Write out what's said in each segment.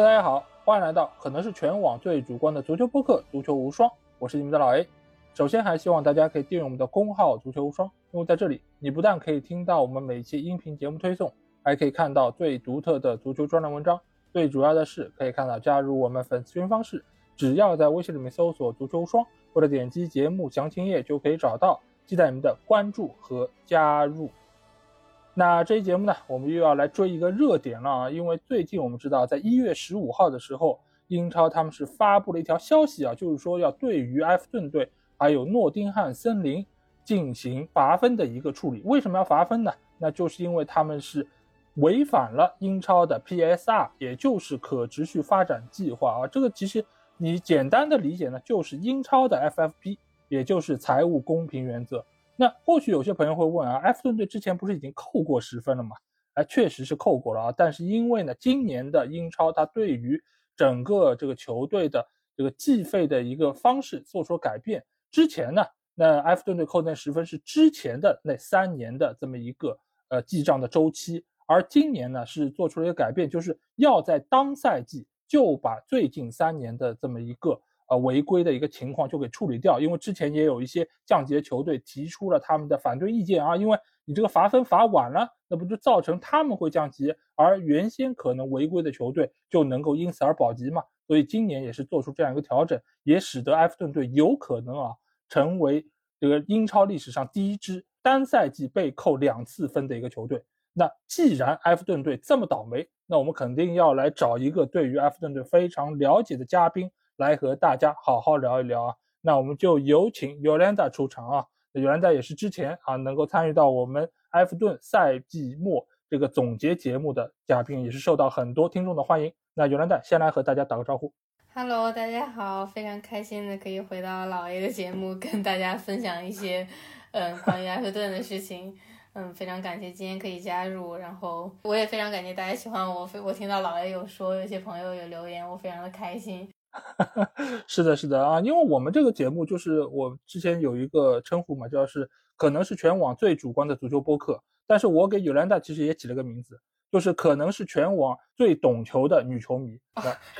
大家好，欢迎来到可能是全网最主观的足球播客《足球无双》，我是你们的老 A。首先，还希望大家可以订阅我们的公号“足球无双”，因为在这里，你不但可以听到我们每期音频节目推送，还可以看到最独特的足球专栏文章。最主要的是，可以看到加入我们粉丝群方式，只要在微信里面搜索“足球无双”或者点击节目详情页就可以找到，期待你们的关注和加入。那这期节目呢，我们又要来追一个热点了啊！因为最近我们知道，在一月十五号的时候，英超他们是发布了一条消息啊，就是说要对于埃弗顿队还有诺丁汉森林进行罚分的一个处理。为什么要罚分呢？那就是因为他们是违反了英超的 PSR，也就是可持续发展计划啊。这个其实你简单的理解呢，就是英超的 FFP，也就是财务公平原则。那或许有些朋友会问啊，埃弗顿队之前不是已经扣过十分了吗？哎，确实是扣过了啊。但是因为呢，今年的英超它对于整个这个球队的这个计费的一个方式做出了改变。之前呢，那埃弗顿队扣那十分是之前的那三年的这么一个呃记账的周期，而今年呢是做出了一个改变，就是要在当赛季就把最近三年的这么一个。呃，违规的一个情况就给处理掉，因为之前也有一些降级的球队提出了他们的反对意见啊，因为你这个罚分罚晚了，那不就造成他们会降级，而原先可能违规的球队就能够因此而保级嘛？所以今年也是做出这样一个调整，也使得埃弗顿队有可能啊成为这个英超历史上第一支单赛季被扣两次分的一个球队。那既然埃弗顿队这么倒霉，那我们肯定要来找一个对于埃弗顿队非常了解的嘉宾。来和大家好好聊一聊啊，那我们就有请尤兰达出场啊。尤兰达也是之前啊能够参与到我们埃弗顿赛季末这个总结节目的嘉宾，也是受到很多听众的欢迎。那尤兰达先来和大家打个招呼。Hello，大家好，非常开心的可以回到老 A 的节目，跟大家分享一些嗯关于埃弗顿的事情。嗯，非常感谢今天可以加入，然后我也非常感谢大家喜欢我。我听到老 A 有说有些朋友有留言，我非常的开心。是的，是的啊，因为我们这个节目就是我之前有一个称呼嘛，叫是可能是全网最主观的足球播客，但是我给尤兰达其实也起了个名字，就是可能是全网最懂球的女球迷。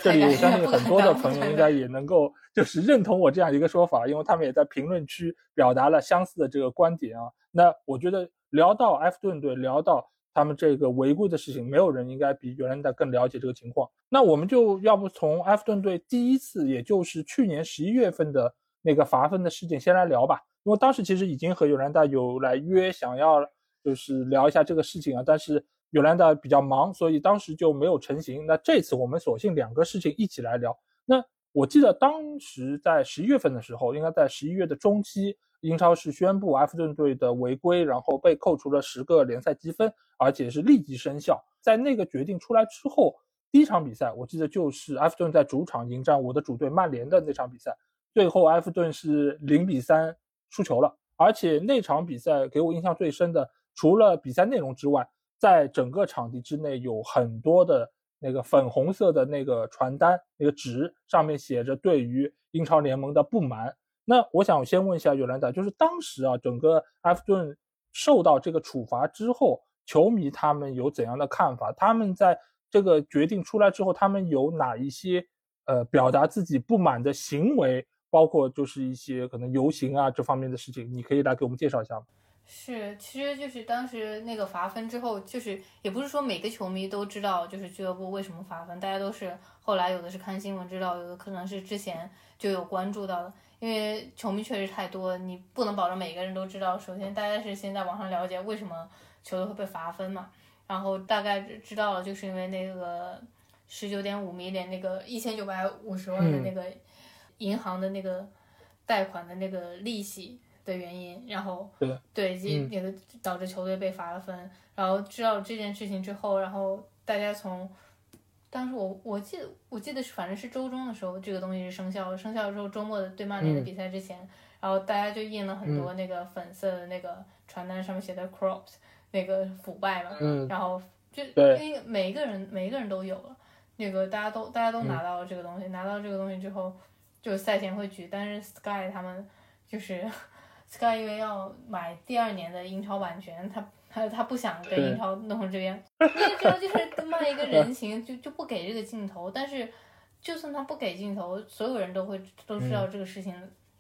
这里我相信很多的朋友应该也能够就是认同我这样一个说法，因为他们也在评论区表达了相似的这个观点啊。那我觉得聊到埃弗顿队，聊到。他们这个违规的事情，没有人应该比原来的更了解这个情况。那我们就要不从埃弗顿队第一次，也就是去年十一月份的那个罚分的事件先来聊吧。因为当时其实已经和尤兰达有来约，想要就是聊一下这个事情啊，但是尤兰达比较忙，所以当时就没有成型。那这次我们索性两个事情一起来聊。那我记得当时在十一月份的时候，应该在十一月的中期。英超是宣布埃弗顿队的违规，然后被扣除了十个联赛积分，而且是立即生效。在那个决定出来之后，第一场比赛我记得就是埃弗顿在主场迎战我的主队曼联的那场比赛，最后埃弗顿是零比三输球了。而且那场比赛给我印象最深的，除了比赛内容之外，在整个场地之内有很多的那个粉红色的那个传单，那个纸上面写着对于英超联盟的不满。那我想先问一下尤兰达，就是当时啊，整个埃弗顿受到这个处罚之后，球迷他们有怎样的看法？他们在这个决定出来之后，他们有哪一些呃表达自己不满的行为？包括就是一些可能游行啊这方面的事情，你可以来给我们介绍一下吗？是，其实就是当时那个罚分之后，就是也不是说每个球迷都知道，就是俱乐部为什么罚分，大家都是后来有的是看新闻知道，有的可能是之前就有关注到的。因为球迷确实太多，你不能保证每个人都知道。首先，大家是先在网上了解为什么球队会被罚分嘛，然后大概知道了，就是因为那个十九点五米点那个一千九百五十万的那个银行的那个贷款的那个利息的原因，然后对对，那个导致球队被罚了分。然后知道这件事情之后，然后大家从。当时我我记得我记得是反正是周中的时候，这个东西是生效，生效之后周末的对曼联的比赛之前，然后大家就印了很多那个粉色的那个传单，上面写的 “corrupt”，那个腐败嘛，然后就因为每一个人每一个人都有了，那个大家都大家都拿到了这个东西，拿到这个东西之后，就赛前会举，但是 Sky 他们就是 Sky 因为要买第二年的英超版权，他他他不想跟英超弄成这边，因为这样就是卖一个人情，就就不给这个镜头。但是就算他不给镜头，所有人都会都知道这个事情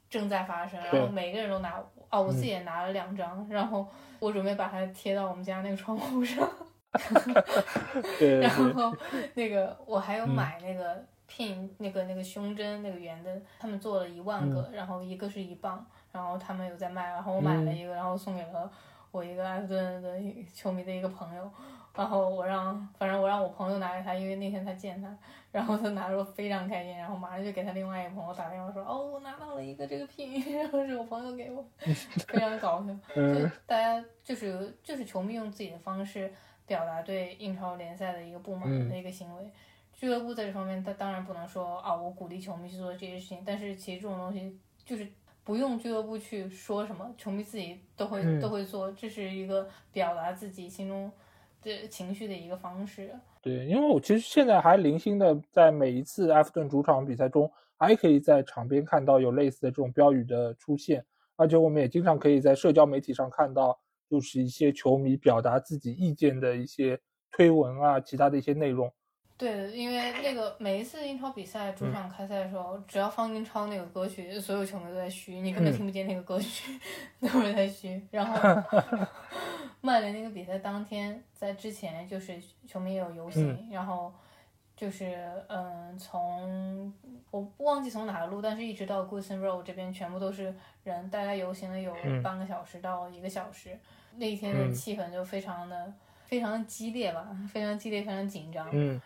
正在发生，然后每个人都拿哦，我自己也拿了两张，然后我准备把它贴到我们家那个窗户上。然后那个我还有买那个 pin 那个那个胸针那个圆的，他们做了一万个，然后一个是一磅，然后他们有在卖，然后我买了一个，然后送给了我一个埃弗顿的球迷的一个朋友，然后我让反正我让我朋友拿给他，因为那天他见他，然后他拿着非常开心，然后马上就给他另外一个朋友打电话说，哦，我拿到了一个这个 pin，然后是我朋友给我，非常搞笑，就大家就是就是球迷用自己的方式。表达对英超联赛的一个不满的一个行为，俱乐部在这方面，他当然不能说啊，我鼓励球迷去做这些事情。但是其实这种东西就是不用俱乐部去说什么，球迷自己都会都会做，这是一个表达自己心中的情绪的一个方式。对，因为我其实现在还零星的在每一次埃弗顿主场比赛中，还可以在场边看到有类似的这种标语的出现，而且我们也经常可以在社交媒体上看到。就是一些球迷表达自己意见的一些推文啊，其他的一些内容。对，因为那个每一次英超比赛主场开赛的时候，只要放英超那个歌曲，所有球迷都在嘘，你根本听不见那个歌曲，都是在嘘。然后 曼联那个比赛当天，在之前就是球迷也有游行，然后就是嗯，从我不忘记从哪个路，但是一直到 Goodison Road 这边全部都是人，大概游行了有半个小时到一个小时。那一天的气氛就非常的非常激烈吧，非常激烈，非常紧张。嗯，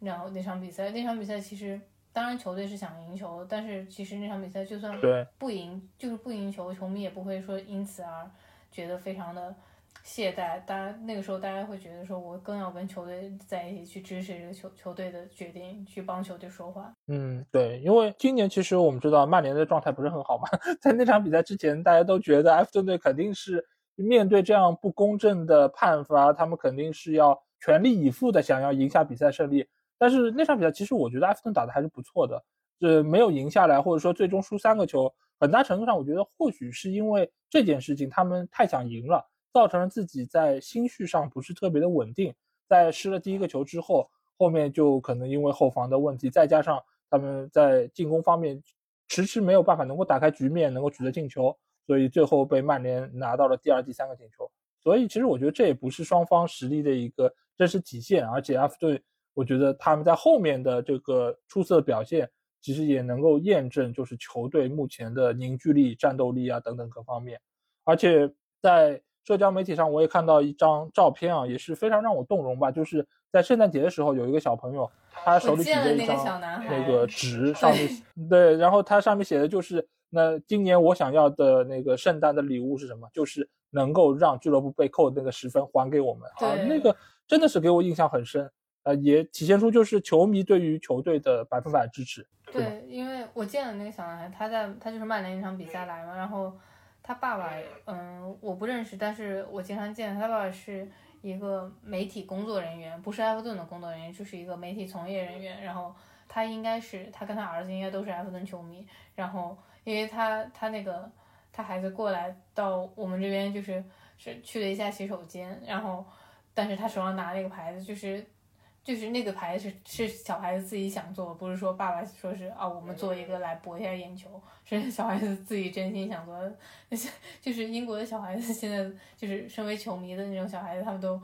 然后那场比赛，那场比赛其实当然球队是想赢球，但是其实那场比赛就算不赢，就是不赢球，球迷也不会说因此而觉得非常的懈怠。大家那个时候大家会觉得说，我更要跟球队在一起去支持这个球球队的决定，去帮球队说话。嗯，对，因为今年其实我们知道曼联的状态不是很好嘛，在那场比赛之前，大家都觉得埃弗顿队肯定是。面对这样不公正的判罚，他们肯定是要全力以赴的想要赢下比赛胜利。但是那场比赛其实我觉得埃弗顿打的还是不错的，这没有赢下来，或者说最终输三个球，很大程度上我觉得或许是因为这件事情他们太想赢了，造成了自己在心绪上不是特别的稳定。在失了第一个球之后，后面就可能因为后防的问题，再加上他们在进攻方面迟迟没有办法能够打开局面，能够取得进球。所以最后被曼联拿到了第二、第三个进球。所以其实我觉得这也不是双方实力的一个真实体现，而且阿弗顿，我觉得他们在后面的这个出色表现，其实也能够验证就是球队目前的凝聚力、战斗力啊等等各方面。而且在社交媒体上，我也看到一张照片啊，也是非常让我动容吧，就是在圣诞节的时候，有一个小朋友，他手里举着一张那个纸，上面 对，然后他上面写的就是。那今年我想要的那个圣诞的礼物是什么？就是能够让俱乐部被扣的那个十分还给我们啊！那个真的是给我印象很深，呃，也体现出就是球迷对于球队的百分百支持。对，因为我见了那个小男孩，他在他就是曼联那场比赛来嘛，然后他爸爸，嗯，我不认识，但是我经常见他爸爸是一个媒体工作人员，不是埃弗顿的工作人员，就是一个媒体从业人员，然后他应该是他跟他儿子应该都是埃弗顿球迷，然后。因为他他那个他孩子过来到我们这边就是是去了一下洗手间，然后但是他手上拿了一个牌子，就是就是那个牌是是小孩子自己想做，不是说爸爸说是啊我们做一个来博一下眼球，是小孩子自己真心想做。那 些就是英国的小孩子现在就是身为球迷的那种小孩子，他们都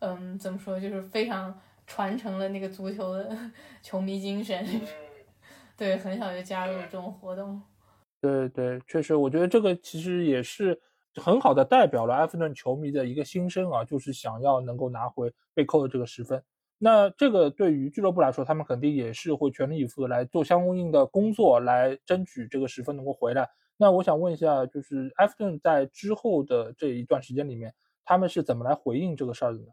嗯怎么说就是非常传承了那个足球的球迷精神，对，很小就加入了这种活动。对对，确实，我觉得这个其实也是很好的代表了埃弗顿球迷的一个心声啊，就是想要能够拿回被扣的这个十分。那这个对于俱乐部来说，他们肯定也是会全力以赴的来做相应的工作，来争取这个十分能够回来。那我想问一下，就是埃弗顿在之后的这一段时间里面，他们是怎么来回应这个事儿的呢？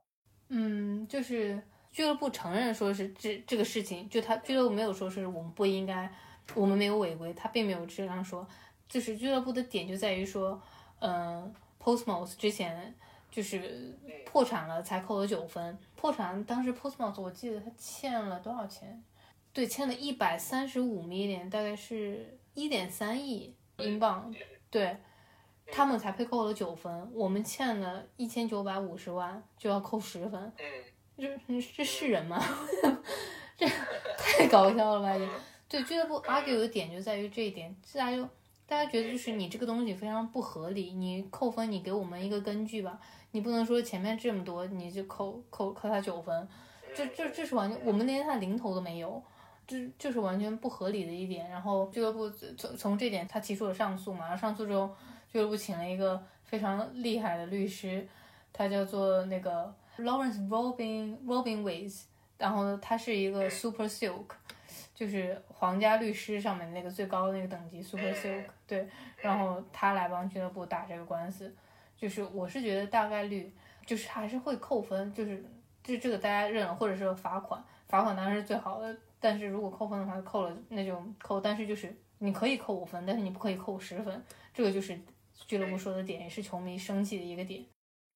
嗯，就是俱乐部承认说是这这个事情，就他俱乐部没有说是我们不应该。我们没有违规，他并没有这样说，就是俱乐部的点就在于说，嗯，Postmos 之前就是破产了才扣了九分，破产当时 Postmos 我记得他欠了多少钱？对，欠了一百三十五 million，大概是一点三亿英镑，对，他们才被扣了九分，我们欠了一千九百五十万就要扣十分，这这是人吗？这太搞笑了吧！也对俱乐部 argue 的点就在于这一点，大家就大家觉得就是你这个东西非常不合理，你扣分你给我们一个根据吧，你不能说前面这么多你就扣扣扣他九分，这这这是完全我们连他零头都没有。这就是完全不合理的一点，然后俱乐部从从这点他提出了上诉嘛，然后上诉之后俱乐部请了一个非常厉害的律师，他叫做那个 Lawrence Robin Robinways，然后他是一个 Super Silk，就是皇家律师上面那个最高的那个等级 Super Silk，对，然后他来帮俱乐部打这个官司，就是我是觉得大概率就是还是会扣分，就是这这个大家认了，或者是罚款，罚款当然是最好的。但是如果扣分的话，扣了那就扣，但是就是你可以扣五分，但是你不可以扣十分，这个就是俱乐部说的点，也是球迷生气的一个点。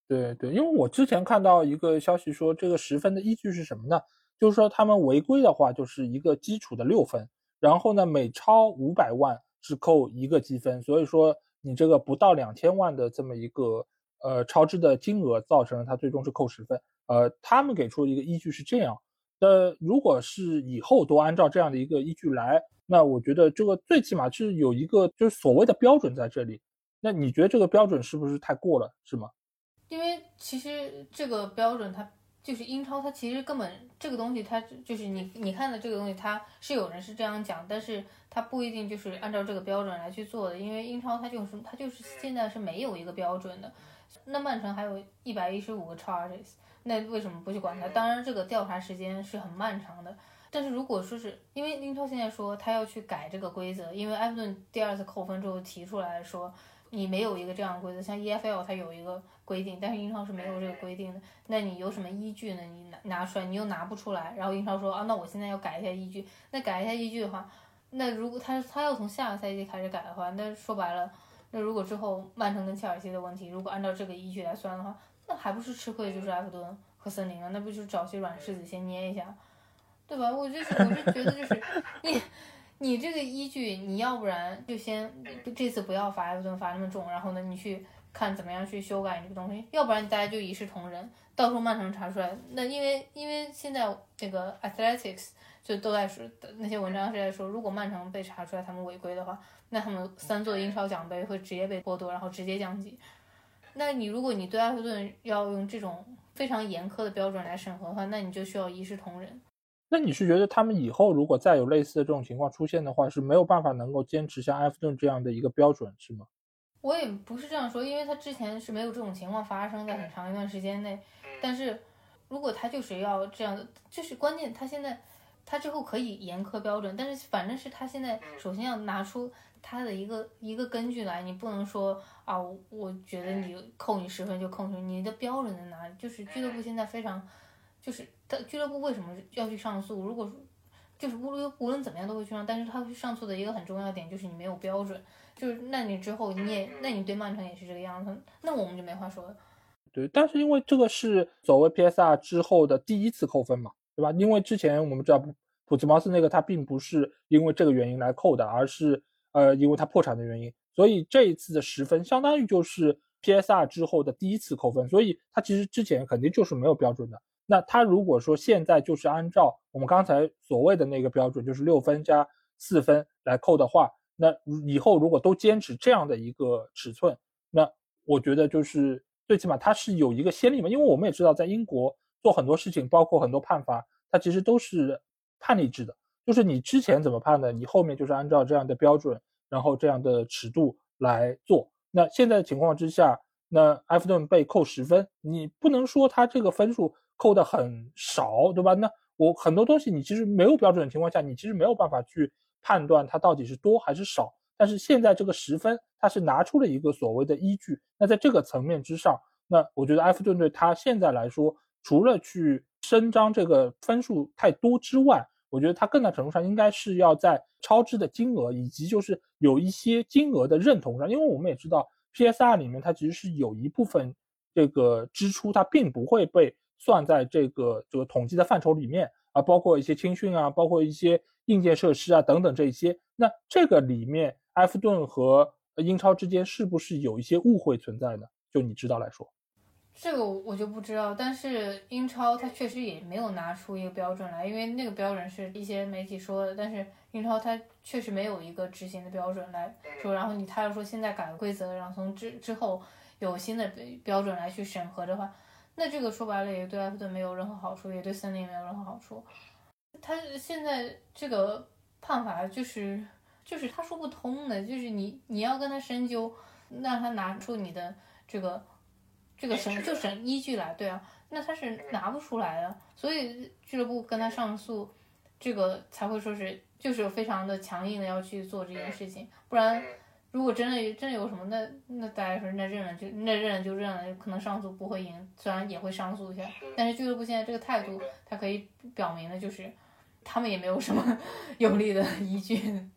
对对，因为我之前看到一个消息说，这个十分的依据是什么呢？就是说他们违规的话，就是一个基础的六分，然后呢每超五百万只扣一个积分，所以说你这个不到两千万的这么一个呃超支的金额，造成了他最终是扣十分。呃，他们给出的一个依据是这样。呃，如果是以后都按照这样的一个依据来，那我觉得这个最起码是有一个就是所谓的标准在这里。那你觉得这个标准是不是太过了，是吗？因为其实这个标准它就是英超，它其实根本这个东西它就是你你看的这个东西，它是有人是这样讲，但是它不一定就是按照这个标准来去做的。因为英超它就是它就是现在是没有一个标准的。那曼城还有一百一十五个 charges。那为什么不去管他？当然，这个调查时间是很漫长的。但是如果说是因为英超现在说他要去改这个规则，因为埃弗顿第二次扣分之后提出来说你没有一个这样的规则，像 EFL 它有一个规定，但是英超是没有这个规定的。那你有什么依据呢？你拿拿出来，你又拿不出来。然后英超说啊，那我现在要改一下依据。那改一下依据的话，那如果他他要从下个赛季开始改的话，那说白了，那如果之后曼城跟切尔西的问题，如果按照这个依据来算的话。那还不是吃亏就是埃弗顿和森林啊？那不就是找些软柿子先捏一下，对吧？我就是我是觉得就是你你这个依据，你要不然就先这次不要罚埃弗顿罚那么重，然后呢你去看怎么样去修改这个东西，要不然大家就一视同仁，到时候曼城查出来，那因为因为现在那个 Athletics 就都在说那些文章是在说，如果曼城被查出来他们违规的话，那他们三座英超奖杯会直接被剥夺，然后直接降级。那你如果你对埃弗顿要用这种非常严苛的标准来审核的话，那你就需要一视同仁。那你是觉得他们以后如果再有类似的这种情况出现的话，是没有办法能够坚持像埃弗顿这样的一个标准，是吗？我也不是这样说，因为他之前是没有这种情况发生在很长一段时间内。但是如果他就是要这样的，就是关键，他现在他之后可以严苛标准，但是反正是他现在首先要拿出。他的一个一个根据来，你不能说啊，我觉得你扣你十分就扣你，你的标准在哪里？就是俱乐部现在非常，就是他俱乐部为什么要去上诉？如果说就是无论无论怎么样都会去上，但是他去上诉的一个很重要点就是你没有标准，就是那你之后你也那你对曼城也是这个样子，那我们就没话说了。对，但是因为这个是所谓 PSR 之后的第一次扣分嘛，对吧？因为之前我们知道普普兹茅斯那个他并不是因为这个原因来扣的，而是。呃，因为他破产的原因，所以这一次的十分相当于就是 PSR 之后的第一次扣分，所以他其实之前肯定就是没有标准的。那他如果说现在就是按照我们刚才所谓的那个标准，就是六分加四分来扣的话，那以后如果都坚持这样的一个尺寸，那我觉得就是最起码它是有一个先例嘛。因为我们也知道，在英国做很多事情，包括很多判罚，它其实都是判例制的。就是你之前怎么判的，你后面就是按照这样的标准，然后这样的尺度来做。那现在的情况之下，那埃弗顿被扣十分，你不能说他这个分数扣的很少，对吧？那我很多东西你其实没有标准的情况下，你其实没有办法去判断它到底是多还是少。但是现在这个十分，它是拿出了一个所谓的依据。那在这个层面之上，那我觉得埃弗顿队他现在来说，除了去伸张这个分数太多之外，我觉得它更大程度上应该是要在超支的金额以及就是有一些金额的认同上，因为我们也知道 PSR 里面它其实是有一部分这个支出它并不会被算在这个这个统计的范畴里面啊，包括一些青训啊，包括一些硬件设施啊等等这些。那这个里面，埃弗顿和英超之间是不是有一些误会存在呢？就你知道来说。这个我就不知道，但是英超它确实也没有拿出一个标准来，因为那个标准是一些媒体说的，但是英超它确实没有一个执行的标准来说。然后你他要说现在改了规则，然后从之之后有新的标准来去审核的话，那这个说白了也对埃弗顿没有任何好处，也对森林没有任何好处。他现在这个判罚就是就是他说不通的，就是你你要跟他深究，让他拿出你的这个。这个审就审依据来，对啊，那他是拿不出来的，所以俱乐部跟他上诉，这个才会说是就是非常的强硬的要去做这件事情，不然如果真的真的有什么，那那大家说那认了就那认了就认了，可能上诉不会赢，虽然也会上诉一下，但是俱乐部现在这个态度，他可以表明的就是他们也没有什么 有力的依据。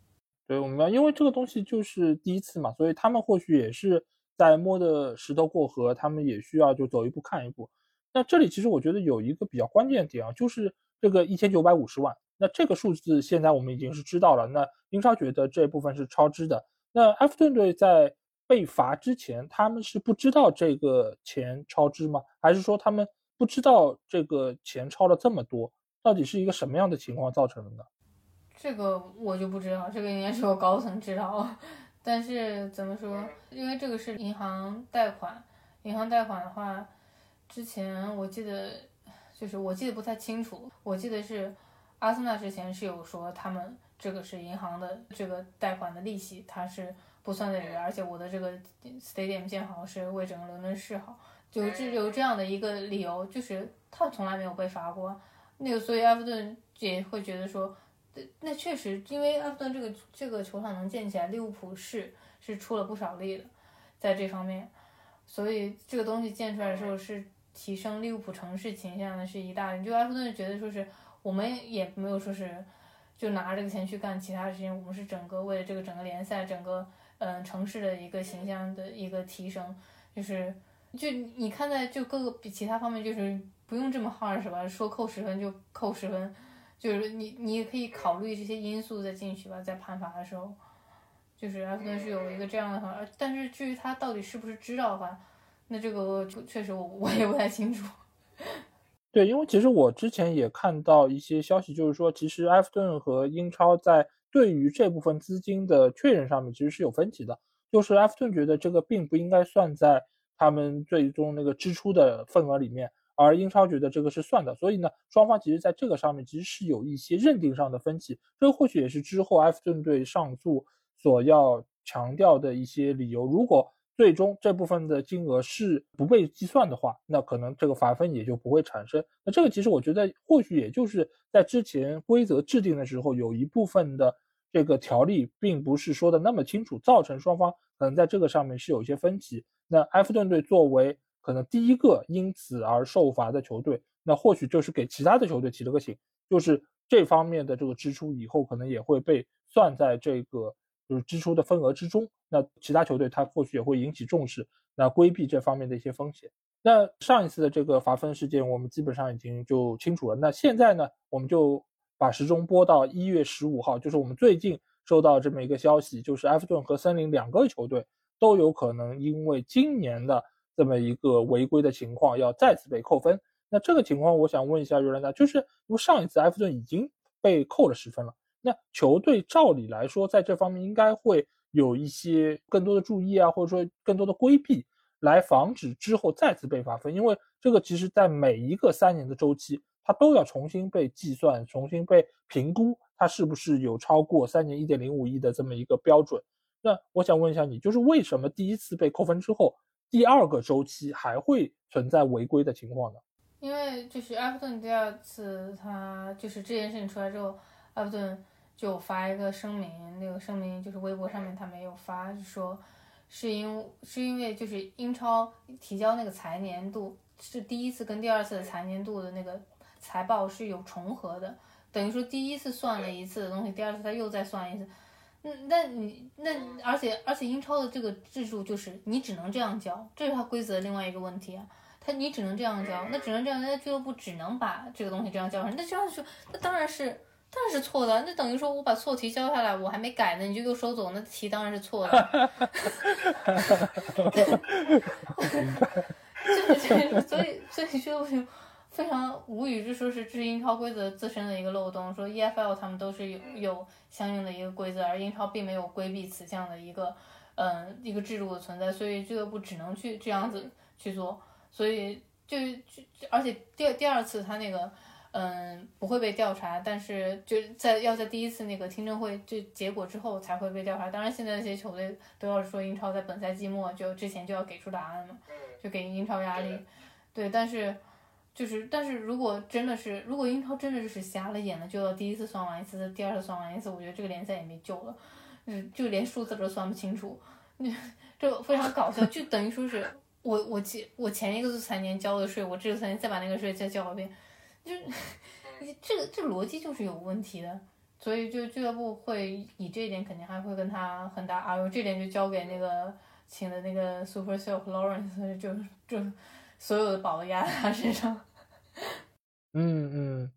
对，我们因为这个东西就是第一次嘛，所以他们或许也是。在摸的石头过河，他们也需要就走一步看一步。那这里其实我觉得有一个比较关键点啊，就是这个一千九百五十万。那这个数字现在我们已经是知道了。那英超觉得这部分是超支的。那埃弗顿队在被罚之前，他们是不知道这个钱超支吗？还是说他们不知道这个钱超了这么多？到底是一个什么样的情况造成的呢？这个我就不知道，这个应该是我高层知道。但是怎么说？因为这个是银行贷款，银行贷款的话，之前我记得就是我记得不太清楚，我记得是阿森纳之前是有说他们这个是银行的这个贷款的利息，它是不算在里边，而且我的这个 stadium 建好是为整个伦敦市好，就这有这样的一个理由，就是他从来没有被罚过，那个所以埃弗顿也会觉得说。那确实，因为埃弗顿这个这个球场能建起来，利物浦是是出了不少力的，在这方面，所以这个东西建出来的时候是提升利物浦城市形象的是一大。就埃弗顿觉得说是我们也没有说是就拿这个钱去干其他的事情，我们是整个为了这个整个联赛整个嗯城市的一个形象的一个提升，就是就你看在就各个比其他方面就是不用这么 hard 是吧？说扣十分就扣十分。就是你，你也可以考虑这些因素再进去吧，在判罚的时候，就是埃弗顿是有一个这样的话，但是至于他到底是不是知道的话，那这个确实我我也不太清楚。对，因为其实我之前也看到一些消息，就是说其实埃弗顿和英超在对于这部分资金的确认上面其实是有分歧的，就是埃弗顿觉得这个并不应该算在他们最终那个支出的份额里面。而英超觉得这个是算的，所以呢，双方其实在这个上面其实是有一些认定上的分歧。这或许也是之后埃弗顿队上诉所要强调的一些理由。如果最终这部分的金额是不被计算的话，那可能这个罚分也就不会产生。那这个其实我觉得或许也就是在之前规则制定的时候，有一部分的这个条例并不是说的那么清楚，造成双方可能在这个上面是有一些分歧。那埃弗顿队作为可能第一个因此而受罚的球队，那或许就是给其他的球队提了个醒，就是这方面的这个支出以后可能也会被算在这个就是支出的份额之中。那其他球队他或许也会引起重视，那规避这方面的一些风险。那上一次的这个罚分事件我们基本上已经就清楚了。那现在呢，我们就把时钟拨到一月十五号，就是我们最近收到这么一个消息，就是埃弗顿和森林两个球队都有可能因为今年的。这么一个违规的情况要再次被扣分，那这个情况我想问一下尤兰达，就是因为上一次埃弗顿已经被扣了十分了，那球队照理来说在这方面应该会有一些更多的注意啊，或者说更多的规避，来防止之后再次被罚分，因为这个其实在每一个三年的周期，它都要重新被计算，重新被评估，它是不是有超过三年一点零五亿的这么一个标准？那我想问一下你，就是为什么第一次被扣分之后？第二个周期还会存在违规的情况呢？因为就是埃弗顿第二次，他就是这件事情出来之后，埃弗顿就发一个声明，那个声明就是微博上面他没有发，说是因是因为就是英超提交那个财年度是第一次跟第二次的财年度的那个财报是有重合的，等于说第一次算了一次的东西，第二次他又再算一次。嗯，那你那而且而且英超的这个制度就是你只能这样教，这是它规则的另外一个问题啊。它你只能这样教，那只能这样，那俱乐部只能把这个东西这样教上。那这样说，那当然是当然是错的，那等于说我把错题交下来，我还没改呢，你就给我收走，那题当然是错的。就是所以所以就非常无语，就说是这是英超规则自身的一个漏洞，说 EFL 他们都是有有相应的一个规则，而英超并没有规避此项的一个嗯一个制度的存在，所以俱乐部只能去这样子去做，所以就就而且第第二次他那个。嗯，不会被调查，但是就在要在第一次那个听证会就结果之后才会被调查。当然，现在那些球队都要说英超在本赛季末就之前就要给出答案嘛，就给英超压力。对，但是就是但是如果真的是如果英超真的就是瞎了眼了，就要第一次算完一次，第二次算完一次，我觉得这个联赛也没救了，嗯，就连数字都算不清楚，就非常搞笑，就等于说是我我前我前一个财年交的税，我这个财年再把那个税再交一遍。就你这个这个逻辑就是有问题的，所以就俱乐部会以这一点肯定还会跟他很大啊，这点就交给那个请的那个 Super Silk Lawrence，就就所有的宝都压在他身上。嗯嗯，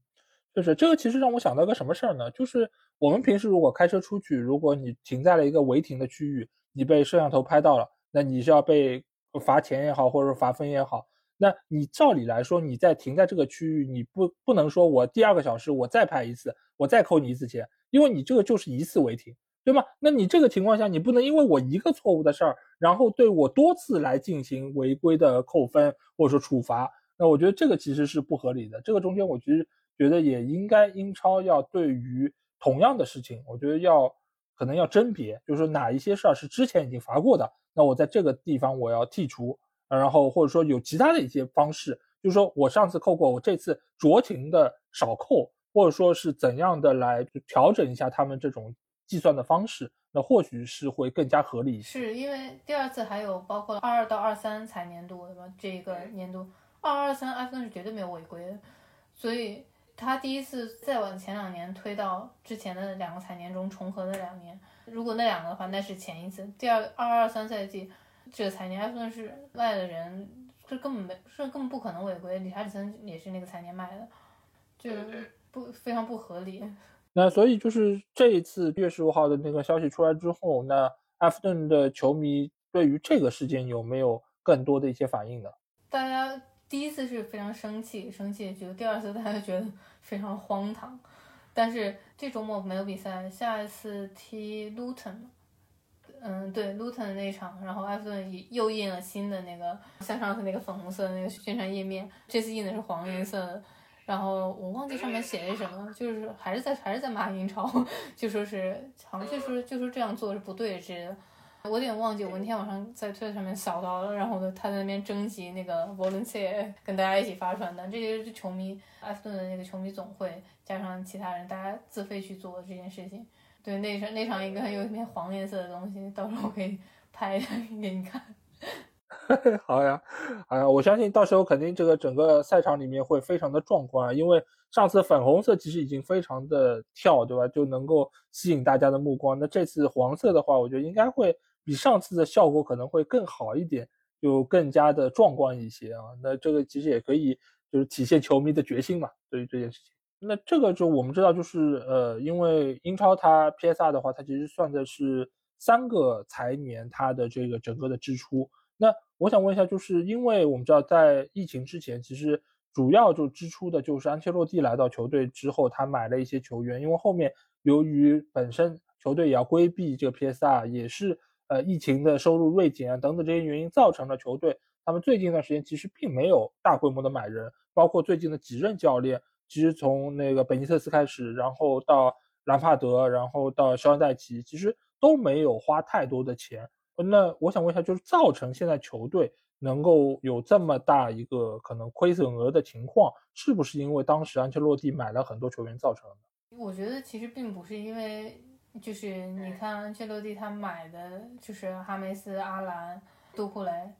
就是这个其实让我想到个什么事儿呢？就是我们平时如果开车出去，如果你停在了一个违停的区域，你被摄像头拍到了，那你是要被罚钱也好，或者罚分也好。那你照理来说，你在停在这个区域，你不不能说我第二个小时我再拍一次，我再扣你一次钱，因为你这个就是一次违停，对吗？那你这个情况下，你不能因为我一个错误的事儿，然后对我多次来进行违规的扣分或者说处罚。那我觉得这个其实是不合理的。这个中间，我其实觉得也应该英超要对于同样的事情，我觉得要可能要甄别，就是说哪一些事儿是之前已经罚过的，那我在这个地方我要剔除。然后或者说有其他的一些方式，就是说我上次扣过，我这次酌情的少扣，或者说是怎样的来调整一下他们这种计算的方式，那或许是会更加合理一些。是因为第二次还有包括二二到二三财年度对吧？这个年度二二三埃弗顿是绝对没有违规的，所以他第一次再往前两年推到之前的两个财年中重合的两年，如果那两个的话，那是前一次第二二二三赛季。这个财年埃弗顿是卖的人，这根本没，这根本不可能违规。理查利森也是那个财年卖的，就是不非常不合理。那所以就是这一次月十五号的那个消息出来之后，那埃弗顿的球迷对于这个事件有没有更多的一些反应呢？大家第一次是非常生气，生气觉得第二次大家觉得非常荒唐。但是这周末没有比赛，下一次踢 Luton。嗯，对，Luton 那场，然后埃弗顿又印了新的那个，像上次那个粉红色的那个宣传页面，这次印的是黄颜色的，然后我忘记上面写的什么，就是还是在还是在骂英超，就说是好像就说就说这样做是不对之类的，我有点忘记，我那天晚上在推特上面扫到了，然后呢他在那边征集那个 volunteer 跟大家一起发传单，这些是球迷埃弗顿的那个球迷总会加上其他人，大家自费去做这件事情。对，那场那场一个有一片黄颜色的东西，到时候我可以拍一下给你看。好呀，好呀，我相信到时候肯定这个整个赛场里面会非常的壮观，因为上次粉红色其实已经非常的跳，对吧？就能够吸引大家的目光。那这次黄色的话，我觉得应该会比上次的效果可能会更好一点，就更加的壮观一些啊。那这个其实也可以就是体现球迷的决心嘛，对于这件事情。那这个就我们知道，就是呃，因为英超它 PSR 的话，它其实算的是三个财年它的这个整个的支出。那我想问一下，就是因为我们知道在疫情之前，其实主要就支出的就是安切洛蒂来到球队之后，他买了一些球员，因为后面由于本身球队也要规避这个 PSR，也是呃疫情的收入锐减啊等等这些原因，造成了球队他们最近一段时间其实并没有大规模的买人，包括最近的几任教练。其实从那个本尼特斯开始，然后到兰帕德，然后到肖恩戴奇，其实都没有花太多的钱。那我想问一下，就是造成现在球队能够有这么大一个可能亏损额的情况，是不是因为当时安切洛蒂买了很多球员造成的？我觉得其实并不是因为，就是你看安切洛蒂他买的就是哈梅斯、阿兰、杜库雷，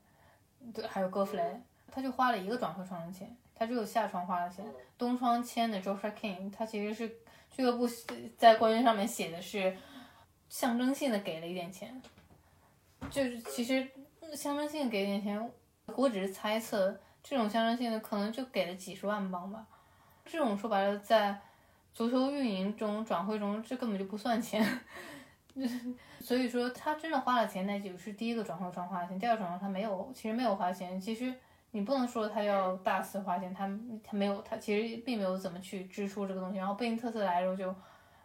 对，还有戈弗雷，他就花了一个转会窗的钱。他只有下窗花了钱，东窗签的 Joshua King，他其实是俱乐部在官宣上面写的是象征性的给了一点钱，就是其实象征性给点钱，我只是猜测，这种象征性的可能就给了几十万镑吧。这种说白了，在足球运营中转会中，这根本就不算钱。所以说他真的花了钱，那就是第一个转会窗花了钱，第二转会他没有，其实没有花钱。其实你不能说他要大肆花钱，他他没有，他其实并没有怎么去支出这个东西。然后贝因特斯来的时候就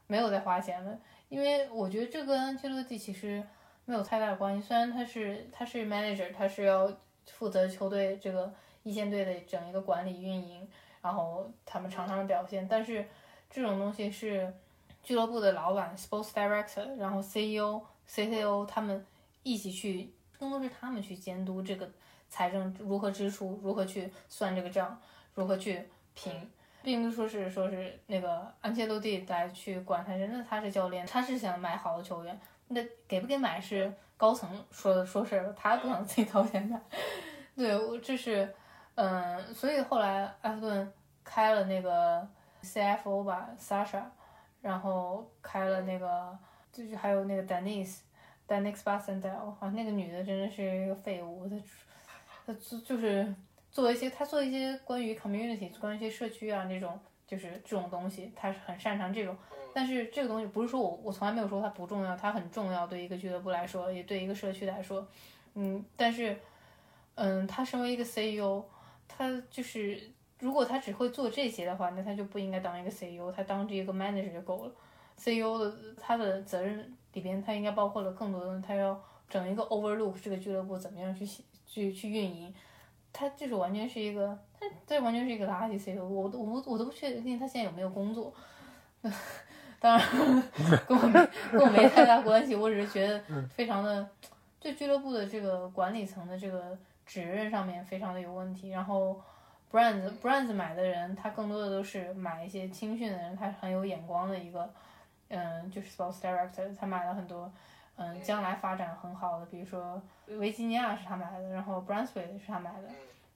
没有再花钱了，因为我觉得这跟安切洛蒂其实没有太大的关系。虽然他是他是 manager，他是要负责球队这个一线队的整一个管理运营，然后他们场上的表现，但是这种东西是。俱乐部的老板、sports director，然后 CEO、CCO 他们一起去，更多是他们去监督这个财政如何支出，如何去算这个账，如何去评，并不是说是说是那个安切洛蒂来去管他，人家他是教练，他是想买好的球员，那给不给买是高层说的说事，他不能自己掏钱买。对，我这是，嗯，所以后来埃弗顿开了那个 CFO 吧，Sasha。然后开了那个，就是还有那个 Denise，Denise Basendel，啊，那个女的真的是一个废物，她，她就就是做一些，她做一些关于 community，关于一些社区啊那种，就是这种东西，她是很擅长这种。但是这个东西不是说我我从来没有说它不重要，它很重要，对一个俱乐部来说，也对一个社区来说，嗯，但是，嗯，她身为一个 CEO，他就是。如果他只会做这些的话，那他就不应该当一个 CEO，他当这一个 manager 就够了。CEO 的他的责任里边，他应该包括了更多的，他要整一个 overlook 这个俱乐部怎么样去去去运营。他就是完全是一个，他这完全是一个垃圾 CEO。我都我我都不确定他现在有没有工作。当然 跟我没跟我没太大关系，我只是觉得非常的，对俱乐部的这个管理层的这个指认上面非常的有问题，然后。Brands Brands 买的人，他更多的都是买一些青训的人，他很有眼光的一个，嗯，就是 Sports Director，他买了很多，嗯，将来发展很好的，比如说维吉尼亚是他买的，然后 Brunswick 是他买的，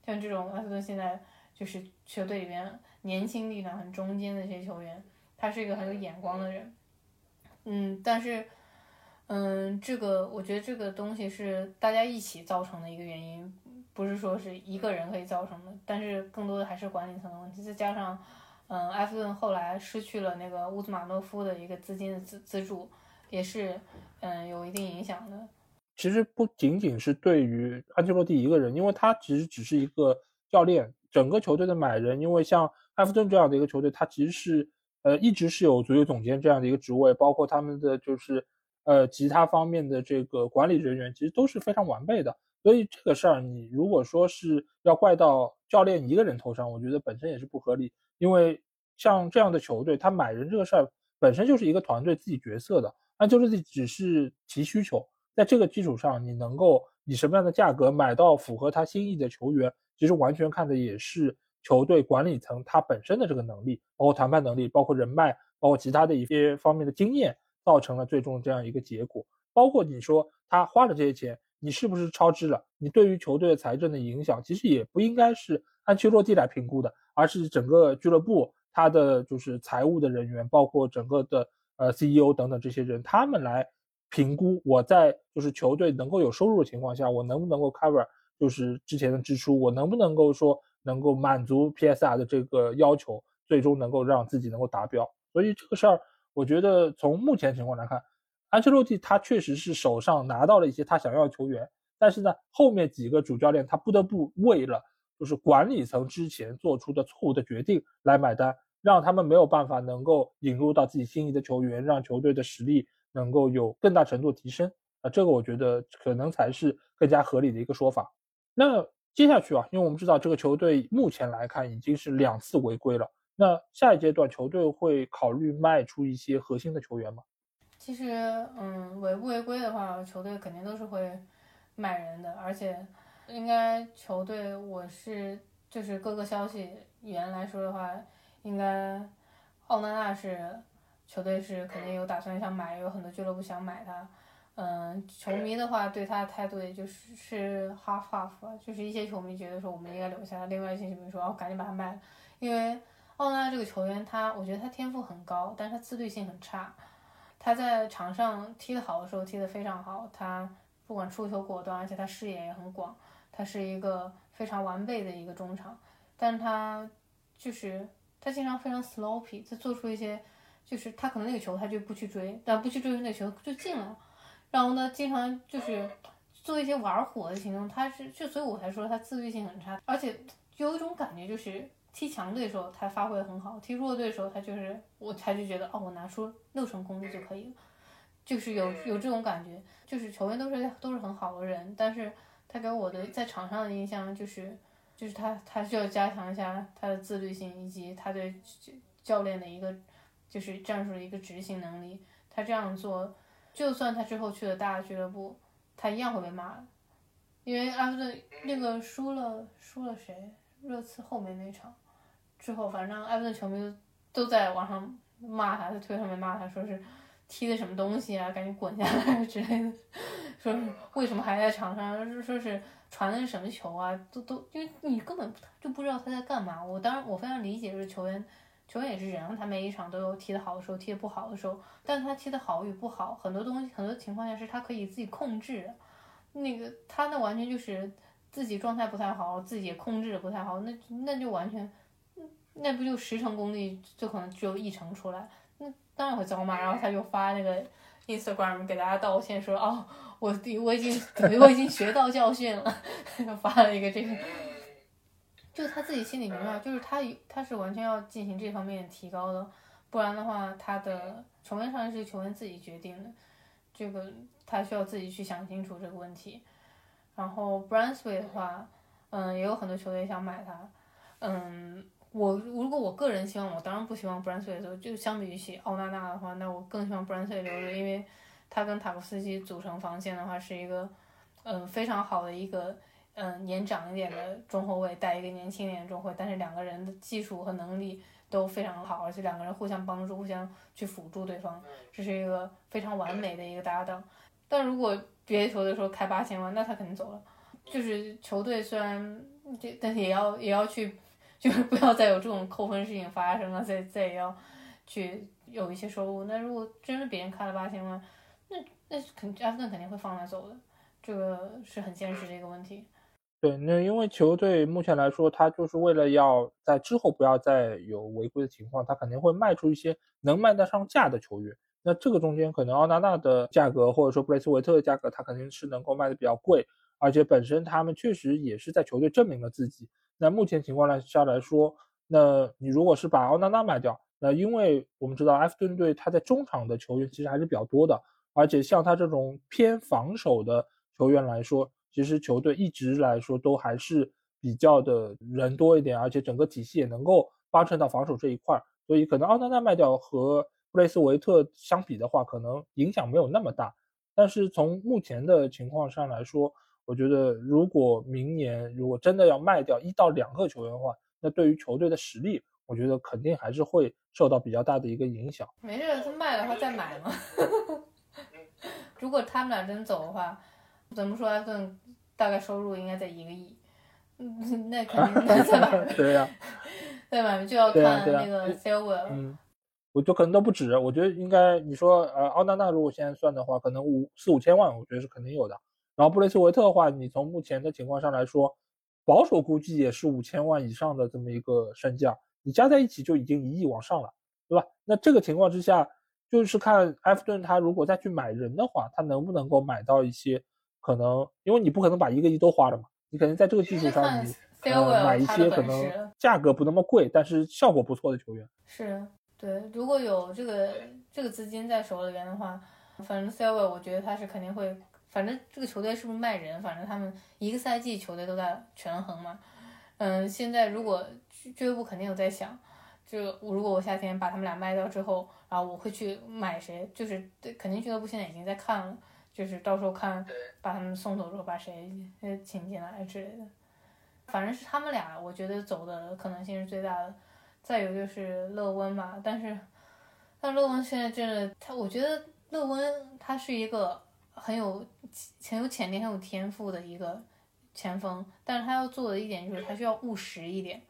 像这种埃弗顿现在就是球队里边年轻力量很中间的这些球员，他是一个很有眼光的人，嗯，但是，嗯，这个我觉得这个东西是大家一起造成的一个原因。不是说是一个人可以造成的，但是更多的还是管理层的问题。再加上，嗯，埃弗顿后来失去了那个乌兹马诺夫的一个资金的资资助，也是嗯有一定影响的。其实不仅仅是对于安切洛蒂一个人，因为他其实只是一个教练，整个球队的买人。因为像埃弗顿这样的一个球队，他其实是呃一直是有足球总监这样的一个职位，包括他们的就是呃其他方面的这个管理人员，其实都是非常完备的。所以这个事儿，你如果说是要怪到教练一个人头上，我觉得本身也是不合理。因为像这样的球队，他买人这个事儿本身就是一个团队自己决策的，那就是只是提需求，在这个基础上，你能够以什么样的价格买到符合他心意的球员，其实完全看的也是球队管理层他本身的这个能力，包括谈判能力，包括人脉，包括其他的一些方面的经验，造成了最终这样一个结果。包括你说他花了这些钱。你是不是超支了？你对于球队的财政的影响，其实也不应该是按切洛蒂来评估的，而是整个俱乐部他的就是财务的人员，包括整个的呃 CEO 等等这些人，他们来评估我在就是球队能够有收入的情况下，我能不能够 cover 就是之前的支出，我能不能够说能够满足 PSR 的这个要求，最终能够让自己能够达标。所以这个事儿，我觉得从目前情况来看。安切洛蒂他确实是手上拿到了一些他想要的球员，但是呢，后面几个主教练他不得不为了就是管理层之前做出的错误的决定来买单，让他们没有办法能够引入到自己心仪的球员，让球队的实力能够有更大程度提升啊，这个我觉得可能才是更加合理的一个说法。那接下去啊，因为我们知道这个球队目前来看已经是两次违规了，那下一阶段球队会考虑卖出一些核心的球员吗？其实，嗯，违不违规的话，球队肯定都是会买人的，而且应该球队，我是就是各个消息源来说的话，应该奥纳纳是球队是肯定有打算想买，有很多俱乐部想买他。嗯，球迷的话对他的态度也就是是 half half，就是一些球迷觉得说我们应该留下他，另外一些球迷说哦赶紧把他卖了，因为奥纳这个球员他我觉得他天赋很高，但是他自律性很差。他在场上踢得好的时候踢得非常好，他不管出球果断，而且他视野也很广，他是一个非常完备的一个中场。但是他就是他经常非常 sloppy，他做出一些，就是他可能那个球他就不去追，但不去追那个球就进了，然后呢，经常就是做一些玩火的行动，他是就所以我才说他自律性很差，而且有一种感觉就是踢强队的时候他发挥的很好，踢弱队的时候他就是我他就觉得哦我拿出六成功力就可以了，就是有有这种感觉，就是球员都是都是很好的人，但是他给我的在场上的印象就是。就是他，他需要加强一下他的自律性，以及他对教练的一个就是战术的一个执行能力。他这样做，就算他之后去了大俱乐部，他一样会被骂的。因为阿弗顿那个输了，输了谁？热刺后面那场之后，反正埃弗顿球迷都在网上骂他，在推上面骂他，说是踢的什么东西啊，赶紧滚下来之类的。说是为什么还在场上？说是。传的是什么球啊？都都，因为你根本就不知道他在干嘛。我当然我非常理解，就是球员，球员也是人，他每一场都有踢得好的时候，踢得不好的时候。但他踢得好与不好，很多东西，很多情况下是他可以自己控制。那个他那完全就是自己状态不太好，自己控制的不太好，那那就完全，那不就十成功力就可能只有一成出来，那当然会遭骂。然后他就发那个 Instagram 给大家道歉，说哦。我我已经我已经学到教训了，就 发了一个这个，就他自己心里明白，就是他他是完全要进行这方面提高的，不然的话，他的球员上是球员自己决定的，这个他需要自己去想清楚这个问题。然后 Brunswick 的话，嗯，也有很多球队想买他，嗯，我如果我个人希望，我当然不希望 Brunswick 走，就相比于起奥纳纳的话，那我更希望 Brunswick 留着，因为。他跟塔夫斯基组成防线的话，是一个，嗯，非常好的一个，嗯，年长一点的中后卫带一个年轻一点的中后卫，但是两个人的技术和能力都非常好，而且两个人互相帮助，互相去辅助对方，这是一个非常完美的一个搭档。但如果别的球队说开八千万，那他肯定走了。就是球队虽然这，但是也要也要去，就是不要再有这种扣分事情发生了，再再也要去有一些收入。那如果真是别人开了八千万，那那肯阿弗顿肯定会放他走的，这个是很现实的一个问题。对，那因为球队目前来说，他就是为了要在之后不要再有违规的情况，他肯定会卖出一些能卖得上价的球员。那这个中间可能奥纳纳的价格，或者说布雷斯维特的价格，他肯定是能够卖的比较贵，而且本身他们确实也是在球队证明了自己。那目前情况来下来说，那你如果是把奥纳纳卖掉，那因为我们知道埃弗顿队他在中场的球员其实还是比较多的。而且像他这种偏防守的球员来说，其实球队一直来说都还是比较的人多一点，而且整个体系也能够帮衬到防守这一块儿。所以可能奥纳纳卖掉和布雷斯维特相比的话，可能影响没有那么大。但是从目前的情况上来说，我觉得如果明年如果真的要卖掉一到两个球员的话，那对于球队的实力，我觉得肯定还是会受到比较大的一个影响。没事，他卖的话再买嘛。如果他们俩真走的话，怎么说？埃弗顿大概收入应该在一个亿，嗯，那肯定再买。对呀，再买就要看那个 Silver。嗯，我就可能都不止。我觉得应该你说，呃，奥纳纳如果现在算的话，可能五四五千万，我觉得是肯定有的。然后布雷斯维特的话，你从目前的情况上来说，保守估计也是五千万以上的这么一个身价，你加在一起就已经一亿往上了，对吧？那这个情况之下。就是看埃弗顿他如果再去买人的话，他能不能够买到一些可能，因为你不可能把一个亿都花了嘛，你肯定在这个基础上你呃买一些可能价格不那么贵，但是效果不错的球员。是对，如果有这个这个资金在手里边的话，反正 l v e r 我觉得他是肯定会，反正这个球队是不是卖人，反正他们一个赛季球队都在权衡嘛。嗯，现在如果俱乐部肯定有在想。就如果我夏天把他们俩卖掉之后，然后我会去买谁？就是肯定俱乐部现在已经在看了，就是到时候看把他们送走之后把谁请进来之类的。反正是他们俩，我觉得走的可能性是最大的。再有就是勒温吧，但是但勒温现在真的他，我觉得勒温他是一个很有很有潜力、很有天赋的一个前锋，但是他要做的一点就是他需要务实一点。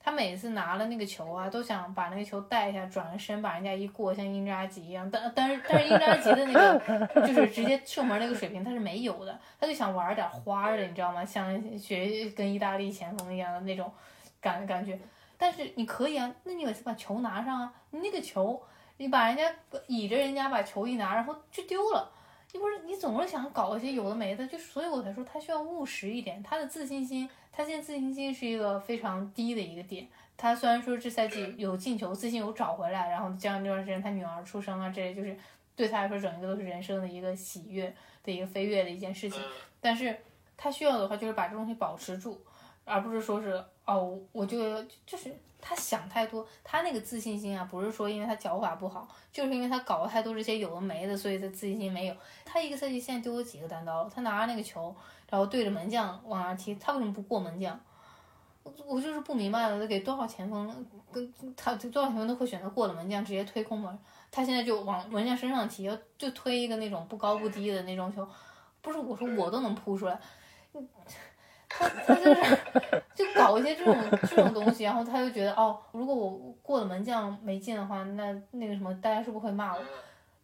他每次拿了那个球啊，都想把那个球带一下，转个身把人家一过，像英扎吉一样。但但是但是英扎吉的那个就是直接射门那个水平他是没有的，他就想玩点花的，你知道吗？像学跟意大利前锋一样的那种感感觉。但是你可以啊，那你每次把球拿上啊，你那个球，你把人家倚着人家把球一拿，然后就丢了。你不是你总是想搞一些有的没的，就所以我才说他需要务实一点。他的自信心，他现在自信心是一个非常低的一个点。他虽然说这赛季有进球，自信有找回来，然后加上这段时间他女儿出生啊，这些就是对他来说整一个都是人生的一个喜悦的一个飞跃的一件事情。但是他需要的话就是把这东西保持住，而不是说是哦，我就就是他想太多，他那个自信心啊，不是说因为他脚法不好，就是因为他搞了太多这些有的没的，所以他自信心没有。他一个赛季现在丢了几个单刀，他拿着那个球，然后对着门将往那踢，他为什么不过门将？我就是不明白了，给多少前锋跟他多少前锋都会选择过了门将直接推空门，他现在就往门将身上踢，就推一个那种不高不低的那种球，不是我说我都能扑出来，他他就是就搞一些这种这种东西，然后他就觉得哦，如果我过了门将没进的话，那那个什么大家是不是会骂我？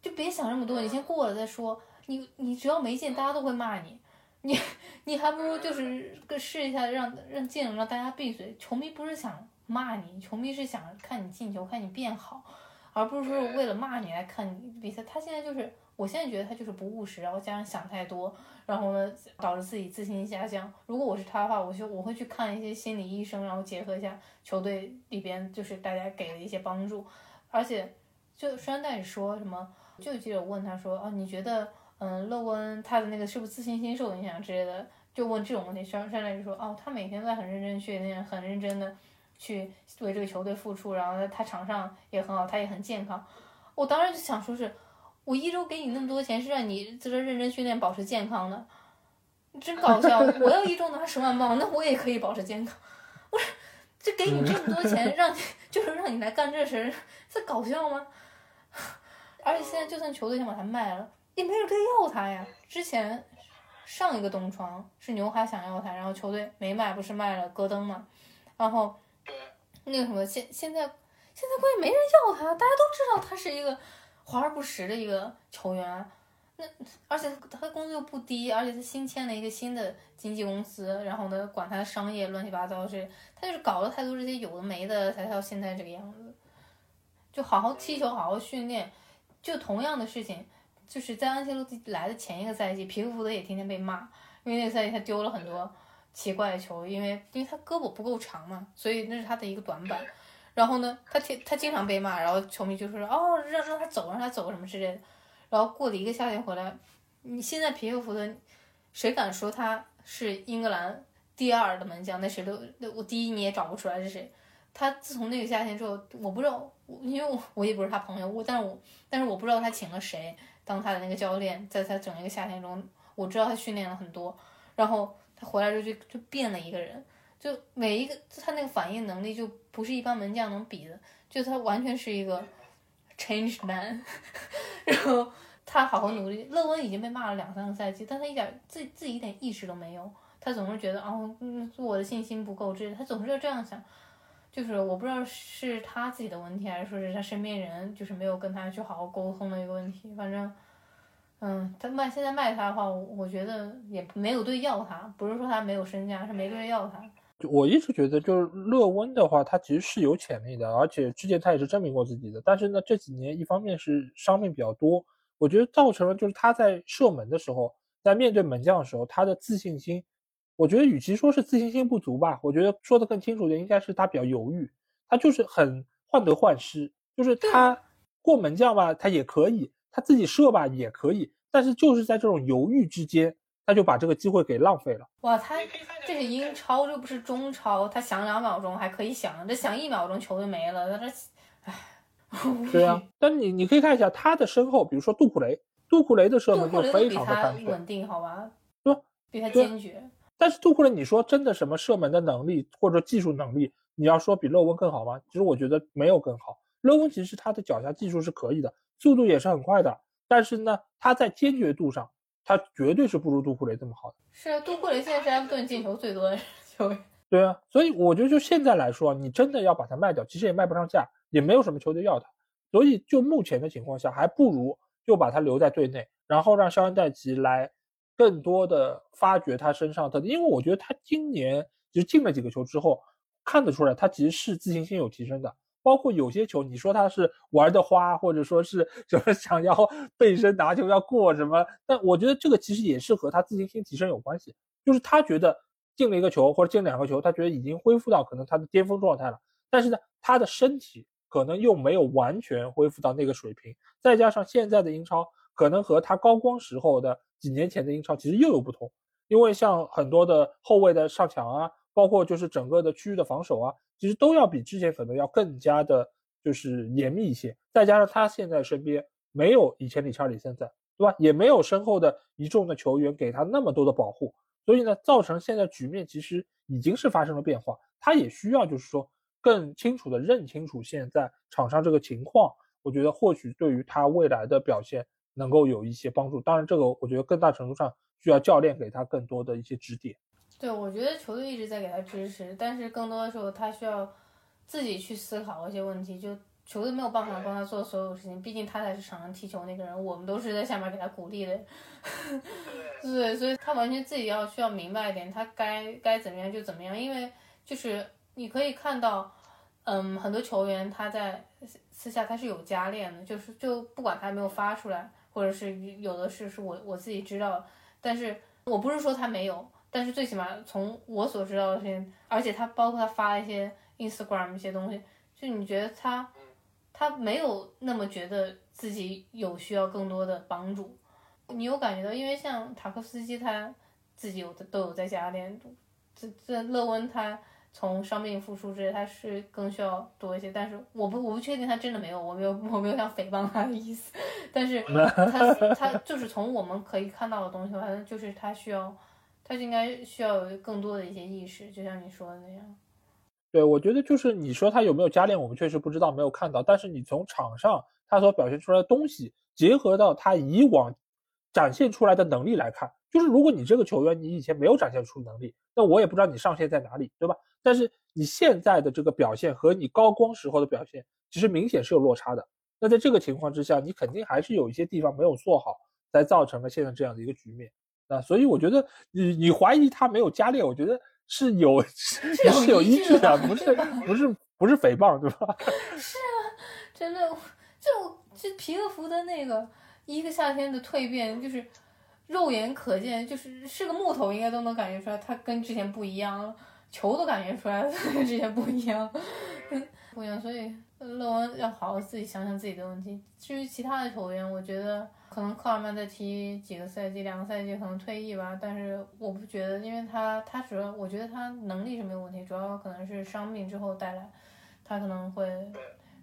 就别想这么多，你先过了再说，你你只要没进，大家都会骂你。你你还不如就是个试一下，让让进了，让大家闭嘴。球迷不是想骂你，球迷是想看你进球，看你变好，而不是说为了骂你来看你比赛。他现在就是，我现在觉得他就是不务实，然后加上想太多，然后呢导致自己自信心下降。如果我是他的话，我就我会去看一些心理医生，然后结合一下球队里边就是大家给的一些帮助。而且就栓代说什么，就有记者问他说，哦，你觉得？嗯，勒温他的那个是不是自信心受影响之类的？就问这种问题，上上来就说，哦，他每天在很认真训练，很认真的去为这个球队付出，然后他场上也很好，他也很健康。我当时就想说，是我一周给你那么多钱，是让你在这认真训练，保持健康的，你真搞笑！我要一周拿十万镑，那我也可以保持健康。不是，这给你这么多钱，让你就是让你来干这事，这搞笑吗？而且现在就算球队想把他卖了。也没人可以要他呀。之前上一个东窗是纽卡想要他，然后球队没卖，不是卖了戈登嘛？然后那个什么，现现在现在关键没人要他，大家都知道他是一个华而不实的一个球员。那而且他工资又不低，而且他新签了一个新的经纪公司，然后呢管他的商业乱七八糟，是他就是搞了太多这些有的没的，才到现在这个样子。就好好踢球，好好训练，就同样的事情。就是在安切洛蒂来的前一个赛季，皮克福德也天天被骂，因为那个赛季他丢了很多奇怪的球，因为因为他胳膊不够长嘛，所以那是他的一个短板。然后呢，他天他经常被骂，然后球迷就说哦让让他走让他走什么之类的。然后过了一个夏天回来，你现在皮克福德，谁敢说他是英格兰第二的门将？那谁都那我第一你也找不出来是谁。他自从那个夏天之后，我不知道，因为我我也不是他朋友，我但是我但是我不知道他请了谁。当他的那个教练，在他整一个夏天中，我知道他训练了很多，然后他回来之后就就变了一个人，就每一个他那个反应能力就不是一般门将能比的，就他完全是一个 change man，然后他好好努力。勒温已经被骂了两三个赛季，但他一点自自己一点意识都没有，他总是觉得哦，我的信心不够，这他总是要这样想。就是我不知道是他自己的问题，还是说是他身边人就是没有跟他去好好沟通的一个问题。反正，嗯，他卖现在卖他的话，我觉得也没有队要他，不是说他没有身价，是没队要他。就我一直觉得，就是勒温的话，他其实是有潜力的，而且之前他也是证明过自己的。但是呢，这几年一方面是伤病比较多，我觉得造成了就是他在射门的时候，在面对门将的时候，他的自信心。我觉得与其说是自信心不足吧，我觉得说的更清楚的，应该是他比较犹豫，他就是很患得患失，就是他过门将吧，他也可以，他自己射吧也可以，但是就是在这种犹豫之间，他就把这个机会给浪费了。哇，他这是英超，这不是中超，他想两秒钟还可以想，这想一秒钟球就没了，他这，唉，对啊，但你你可以看一下他的身后，比如说杜库雷，杜库雷的射门就非常的稳定，好吧？对，比他坚决。但是杜库雷，你说真的什么射门的能力或者技术能力，你要说比勒温更好吗？其实我觉得没有更好。勒温其实他的脚下技术是可以的，速度也是很快的，但是呢，他在坚决度上，他绝对是不如杜库雷这么好的。是啊，杜库雷现在是埃弗顿进球最多的球员。对啊，所以我觉得就现在来说，你真的要把它卖掉，其实也卖不上价，也没有什么球队要他。所以就目前的情况下，还不如就把他留在队内，然后让肖恩戴奇来。更多的发掘他身上的，因为我觉得他今年其实进了几个球之后，看得出来他其实是自信心有提升的。包括有些球，你说他是玩的花，或者说是什么想要 背身拿球要过什么，但我觉得这个其实也是和他自信心提升有关系。就是他觉得进了一个球或者进两个球，他觉得已经恢复到可能他的巅峰状态了，但是呢，他的身体可能又没有完全恢复到那个水平，再加上现在的英超可能和他高光时候的几年前的英超其实又有不同，因为像很多的后卫的上抢啊。包括就是整个的区域的防守啊，其实都要比之前可能要更加的，就是严密一些。再加上他现在身边没有以前李查里森在，对吧？也没有身后的一众的球员给他那么多的保护，所以呢，造成现在局面其实已经是发生了变化。他也需要就是说更清楚的认清楚现在场上这个情况。我觉得或许对于他未来的表现能够有一些帮助。当然，这个我觉得更大程度上需要教练给他更多的一些指点。对，我觉得球队一直在给他支持，但是更多的时候他需要自己去思考一些问题。就球队没有办法帮他做所有事情，毕竟他才是场上踢球那个人，我们都是在下面给他鼓励的。对，所以他完全自己要需要明白一点，他该该怎么样就怎么样。因为就是你可以看到，嗯，很多球员他在私下他是有加练的，就是就不管他没有发出来，或者是有的是是我我自己知道，但是我不是说他没有。但是最起码从我所知道的事情，而且他包括他发一些 Instagram 一些东西，就你觉得他，他没有那么觉得自己有需要更多的帮助，你有感觉到？因为像塔克斯基他自己有的都有在加练，这这勒温他从伤病复出之类，他是更需要多一些。但是我不我不确定他真的没有，我没有我没有想诽谤他的意思，但是他他就是从我们可以看到的东西，反正就是他需要。他应该需要有更多的一些意识，就像你说的那样。对，我觉得就是你说他有没有加练，我们确实不知道，没有看到。但是你从场上他所表现出来的东西，结合到他以往展现出来的能力来看，就是如果你这个球员你以前没有展现出能力，那我也不知道你上限在哪里，对吧？但是你现在的这个表现和你高光时候的表现，其实明显是有落差的。那在这个情况之下，你肯定还是有一些地方没有做好，才造成了现在这样的一个局面。啊，所以我觉得你你怀疑他没有加练，我觉得是有 是有依据的，不是不是不是诽谤，对吧？是啊，真的，就就皮克福德那个一个夏天的蜕变，就是肉眼可见，就是是个木头，应该都能感觉出来，他跟之前不一样了，球都感觉出来了，跟之前不一样，不一样。所以勒文要好好自己想想自己的问题。至于其他的球员，我觉得。可能科尔曼再踢几个赛季，两个赛季可能退役吧。但是我不觉得，因为他他主要，我觉得他能力是没有问题，主要可能是伤病之后带来，他可能会，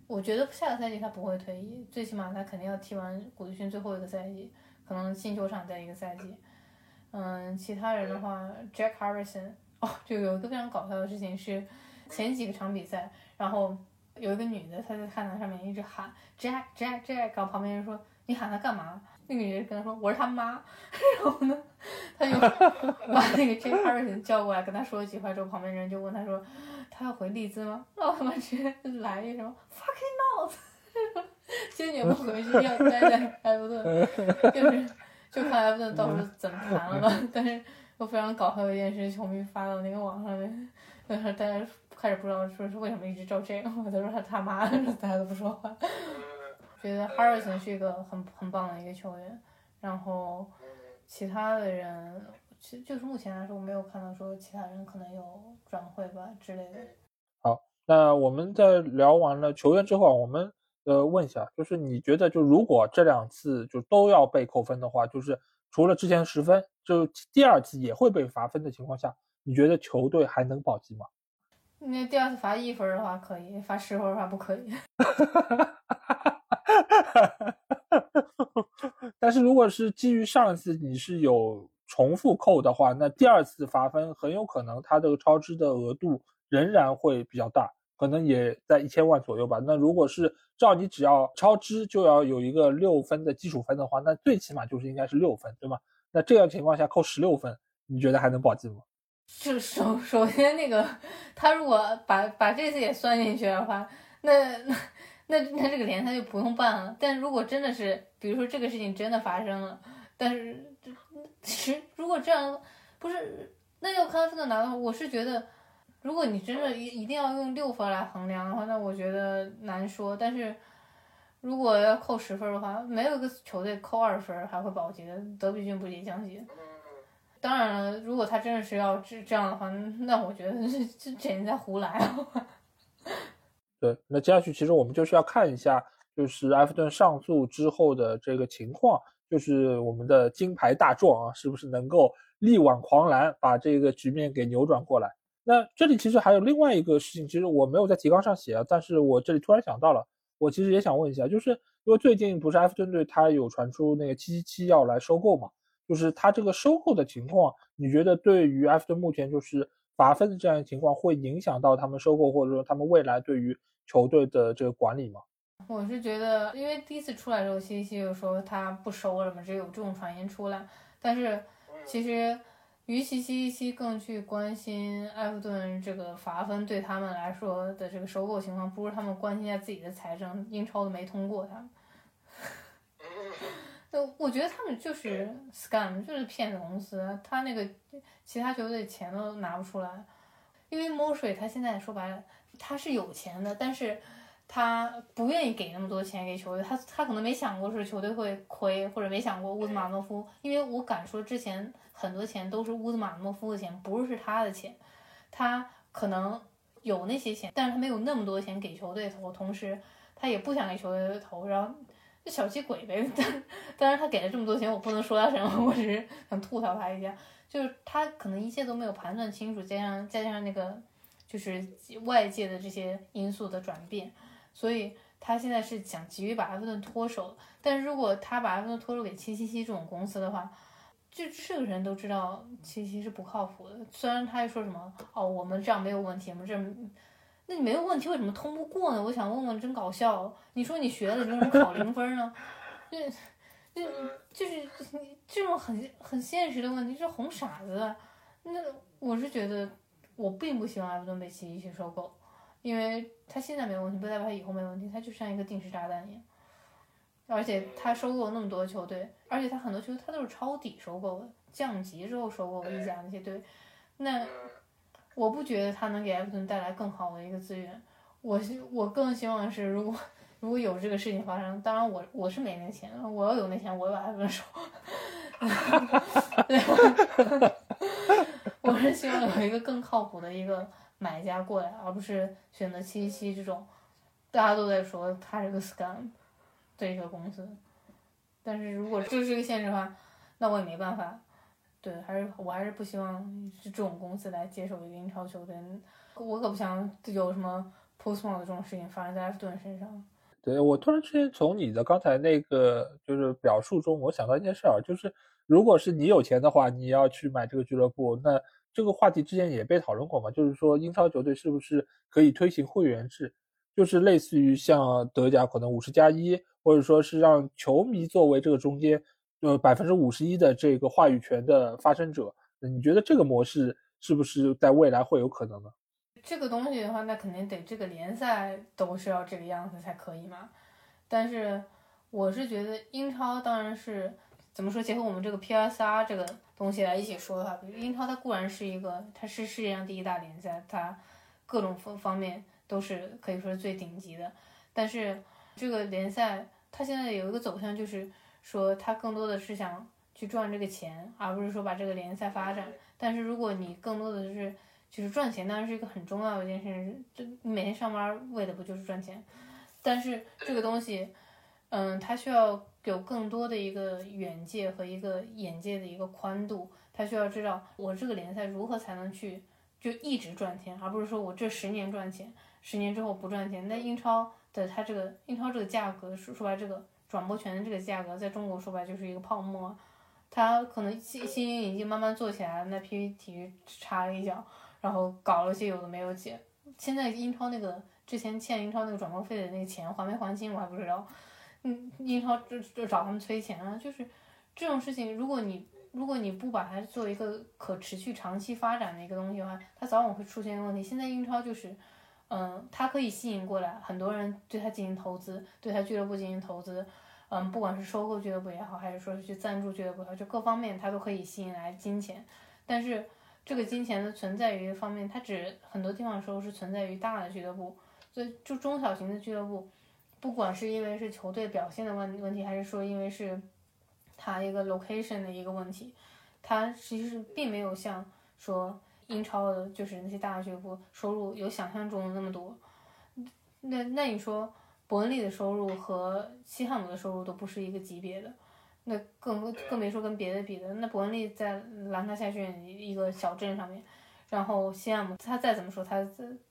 我觉得下个赛季他不会退役，最起码他肯定要踢完古迪逊最后一个赛季，可能新球场再一个赛季。嗯，其他人的话，Jack Harrison，哦，就有一个非常搞笑的事情是，前几个场比赛，然后有一个女的她在看台上面一直喊 Jack Jack Jack，然后旁边人说。你喊他干嘛？那个女人跟他说我是他妈，然后呢，他就把那个 J Harrison 叫过来跟他说了几句之后，旁边人就问他说他要回利兹吗？然后他妈直接来一什么 fucking no，坚决不回去，要待在埃弗顿，就是就看埃弗顿到时候怎么谈了吧。但是又非常搞笑的一件事，球迷发到那个网上面，但是大家开始不知道说是为什么一直照这个，他说他他妈，大家都不说话。觉得 Harrison 是一个很很棒的一个球员，然后其他的人，其实就是目前来说，我没有看到说其他人可能有转会吧之类的。好，那我们在聊完了球员之后，我们呃问一下，就是你觉得就如果这两次就都要被扣分的话，就是除了之前十分，就第二次也会被罚分的情况下，你觉得球队还能保级吗？那第二次罚一分的话可以，罚十分的话不可以。但是如果是基于上一次你是有重复扣的话，那第二次罚分很有可能它这个超支的额度仍然会比较大，可能也在一千万左右吧。那如果是照你只要超支就要有一个六分的基础分的话，那最起码就是应该是六分，对吗？那这样情况下扣十六分，你觉得还能保级吗？就首首先那个他如果把把这次也算进去的话，那那。那那这个联赛就不用办了。但如果真的是，比如说这个事情真的发生了，但是其实如果这样，不是那要看这个拿的话，我是觉得如果你真的一一定要用六分来衡量的话，那我觉得难说。但是如果要扣十分的话，没有一个球队扣二分还会保级的，德比郡不也降级？当然了，如果他真的是要这这样的话，那我觉得 这这简直在胡来啊！对，那接下去其实我们就是要看一下，就是埃弗顿上诉之后的这个情况，就是我们的金牌大壮啊，是不是能够力挽狂澜，把这个局面给扭转过来？那这里其实还有另外一个事情，其实我没有在提纲上写啊，但是我这里突然想到了，我其实也想问一下，就是因为最近不是埃弗顿队他有传出那个七七七要来收购嘛？就是他这个收购的情况，你觉得对于埃弗顿目前就是罚分的这样一个情况，会影响到他们收购或者说他们未来对于球队的这个管理吗？我是觉得，因为第一次出来之后，西西就说他不收了嘛，只有这种传言出来。但是其实，与其西西更去关心埃弗顿这个罚分对他们来说的这个收购情况，不如他们关心一下自己的财政。英超都没通过他们。就我觉得他们就是 scam，就是骗子公司。他那个其他球队钱都拿不出来，因为墨水他现在说白了他是有钱的，但是他不愿意给那么多钱给球队。他他可能没想过是球队会亏，或者没想过乌兹马诺夫。因为我敢说之前很多钱都是乌兹马诺夫的钱，不是他的钱。他可能有那些钱，但是他没有那么多钱给球队投，同时他也不想给球队投，然后。就小气鬼呗，但但是他给了这么多钱，我不能说他什么，我只是想吐槽他一下。就是他可能一切都没有盘算清楚，加上加上那个就是外界的这些因素的转变，所以他现在是想急于把埃弗顿脱手。但是如果他把埃弗顿脱手给七七七这种公司的话，就是个人都知道七七是不靠谱的。虽然他又说什么哦，我们这样没有问题，我们这。那你没有问题，为什么通不过呢？我想问问，真搞笑。你说你学了，你为什么考零分呢？这、这、就是这种很很现实的问题，是哄傻子。那我是觉得，我并不希望埃弗顿被奇异去收购，因为他现在没问题，不代表他以后没问题。他就像一个定时炸弹一样。而且他收购那么多球队，而且他很多球队他都是抄底收购的，降级之后收购意甲那些队，那。我不觉得他能给埃弗顿带来更好的一个资源，我我更希望是如果如果有这个事情发生，当然我我是没那钱，我要有那钱，我也把埃弗顿收。我是希望有一个更靠谱的一个买家过来，而不是选择七七这种大家都在说他是个 scam 的一个公司。但是如果这是个现实的话，那我也没办法。对，还是我还是不希望是这种公司来接手一个英超球队，我可不想有什么 postmore 的这种事情发生在埃弗顿身上。对我突然之间从你的刚才那个就是表述中，我想到一件事儿，就是如果是你有钱的话，你要去买这个俱乐部，那这个话题之前也被讨论过嘛，就是说英超球队是不是可以推行会员制，就是类似于像德甲可能五十加一，或者说是让球迷作为这个中间。呃，百分之五十一的这个话语权的发生者，你觉得这个模式是不是在未来会有可能呢？这个东西的话，那肯定得这个联赛都是要这个样子才可以嘛。但是我是觉得英超当然是怎么说，结合我们这个 PSR 这个东西来一起说的话，英超它固然是一个，它是世界上第一大联赛，它各种方方面都是可以说是最顶级的。但是这个联赛它现在有一个走向就是。说他更多的是想去赚这个钱，而不是说把这个联赛发展。但是如果你更多的是就是赚钱，当然是一个很重要的一件事。就每天上班为的不就是赚钱？但是这个东西，嗯，它需要有更多的一个远界和一个眼界的一个宽度。他需要知道我这个联赛如何才能去就一直赚钱，而不是说我这十年赚钱，十年之后不赚钱。那英超的它这个英超这个价格说说白这个。转播权的这个价格，在中国说白就是一个泡沫，它可能新新运营已经慢慢做起来，那 PP 体育插了一脚，然后搞了些有的没有解。现在英超那个之前欠英超那个转播费的那个钱还没还清，我还不知道。嗯，英超就就找他们催钱啊，就是这种事情，如果你如果你不把它作为一个可持续长期发展的一个东西的话，它早晚会出现问题。现在英超就是。嗯，它可以吸引过来很多人对他进行投资，对他俱乐部进行投资。嗯，不管是收购俱乐部也好，还是说去赞助俱乐部也好，就各方面它都可以吸引来金钱。但是这个金钱的存在于方面，它只很多地方时候是存在于大的俱乐部，所以就中小型的俱乐部，不管是因为是球队表现的问问题，还是说因为是它一个 location 的一个问题，它其实并没有像说英超的，就是那些大俱乐部收入有想象中的那么多。那那你说伯恩利的收入和西汉姆的收入都不是一个级别的。那更更别说跟别的比的，那伯恩利在兰卡夏郡一个小镇上面，然后西汉姆他再怎么说，他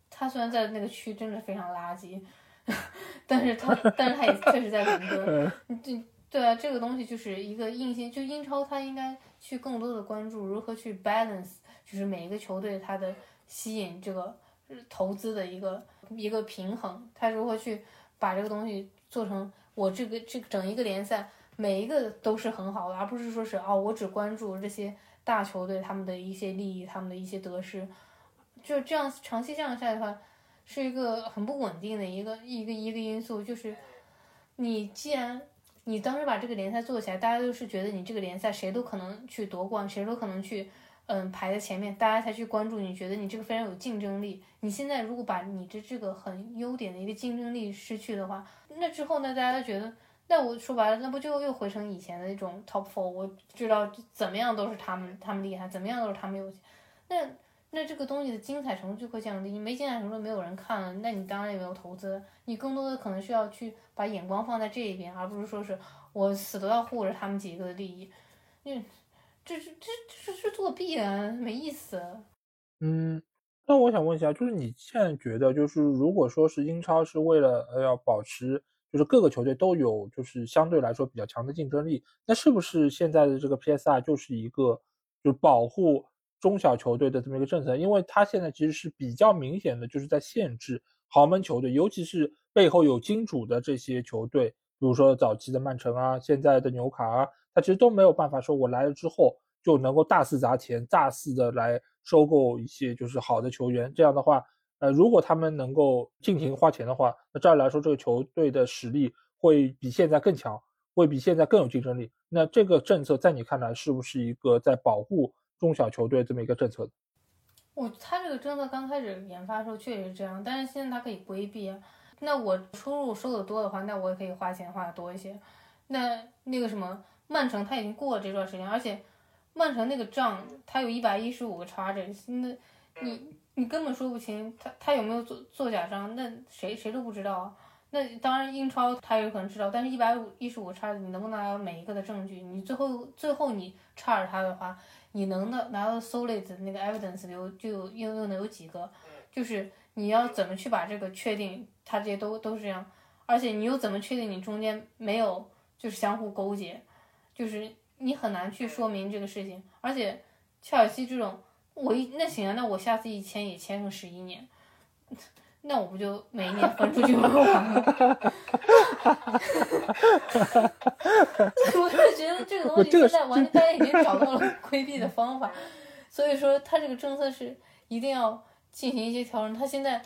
他虽然在那个区真的非常垃圾，但是他但是他也确实在伦敦，对对啊，这个东西就是一个硬性，就英超他应该去更多的关注如何去 balance，就是每一个球队它的吸引这个投资的一个一个平衡，他如何去把这个东西做成我这个这个整一个联赛。每一个都是很好的，而不是说是哦，我只关注这些大球队他们的一些利益，他们的一些得失，就这样长期这样下来的话，是一个很不稳定的一个一个一个因素。就是你既然你当时把这个联赛做起来，大家都是觉得你这个联赛谁都可能去夺冠，谁都可能去嗯排在前面，大家才去关注。你觉得你这个非常有竞争力。你现在如果把你的这个很优点的一个竞争力失去的话，那之后呢，大家都觉得。那我说白了，那不就又回成以前的那种 top four？我知道怎么样都是他们，他们厉害，怎么样都是他们有钱。那那这个东西的精彩程度就会降低，你没精彩程度，没有人看了，那你当然也没有投资。你更多的可能需要去把眼光放在这一边，而不是说是我死都要护着他们几个的利益。因为这这这这是作弊啊，没意思。嗯，那我想问一下，就是你现在觉得，就是如果说是英超是为了呃要保持。就是各个球队都有，就是相对来说比较强的竞争力。那是不是现在的这个 PSR 就是一个，就保护中小球队的这么一个政策？因为它现在其实是比较明显的，就是在限制豪门球队，尤其是背后有金主的这些球队，比如说早期的曼城啊，现在的纽卡啊，他其实都没有办法说我来了之后就能够大肆砸钱、大肆的来收购一些就是好的球员。这样的话。呃，如果他们能够尽情花钱的话，那照理来说，这个球队的实力会比现在更强，会比现在更有竞争力。那这个政策在你看来是不是一个在保护中小球队这么一个政策？我他这个政策刚开始研发的时候确实是这样，但是现在它可以规避啊。那我收入收的多的话，那我也可以花钱花的多一些。那那个什么曼城他已经过了这段时间，而且曼城那个账他有一百一十五个 charges，那你。你根本说不清他他有没有做做假账，那谁谁都不知道啊。那当然英超他有可能知道，但是一百五一十五差你能不能拿到每一个的证据？你最后最后你差着他的话，你能的拿到 solid 那个 evidence 有就有又又能有几个？就是你要怎么去把这个确定？他这些都都是这样，而且你又怎么确定你中间没有就是相互勾结？就是你很难去说明这个事情，而且切尔西这种。我一那行啊，那我下次一签也签个十一年，那我不就每一年分出去玩吗？我就觉得这个东西现在完全大家已经找到了规避的方法，所以说他这个政策是一定要进行一些调整。他现在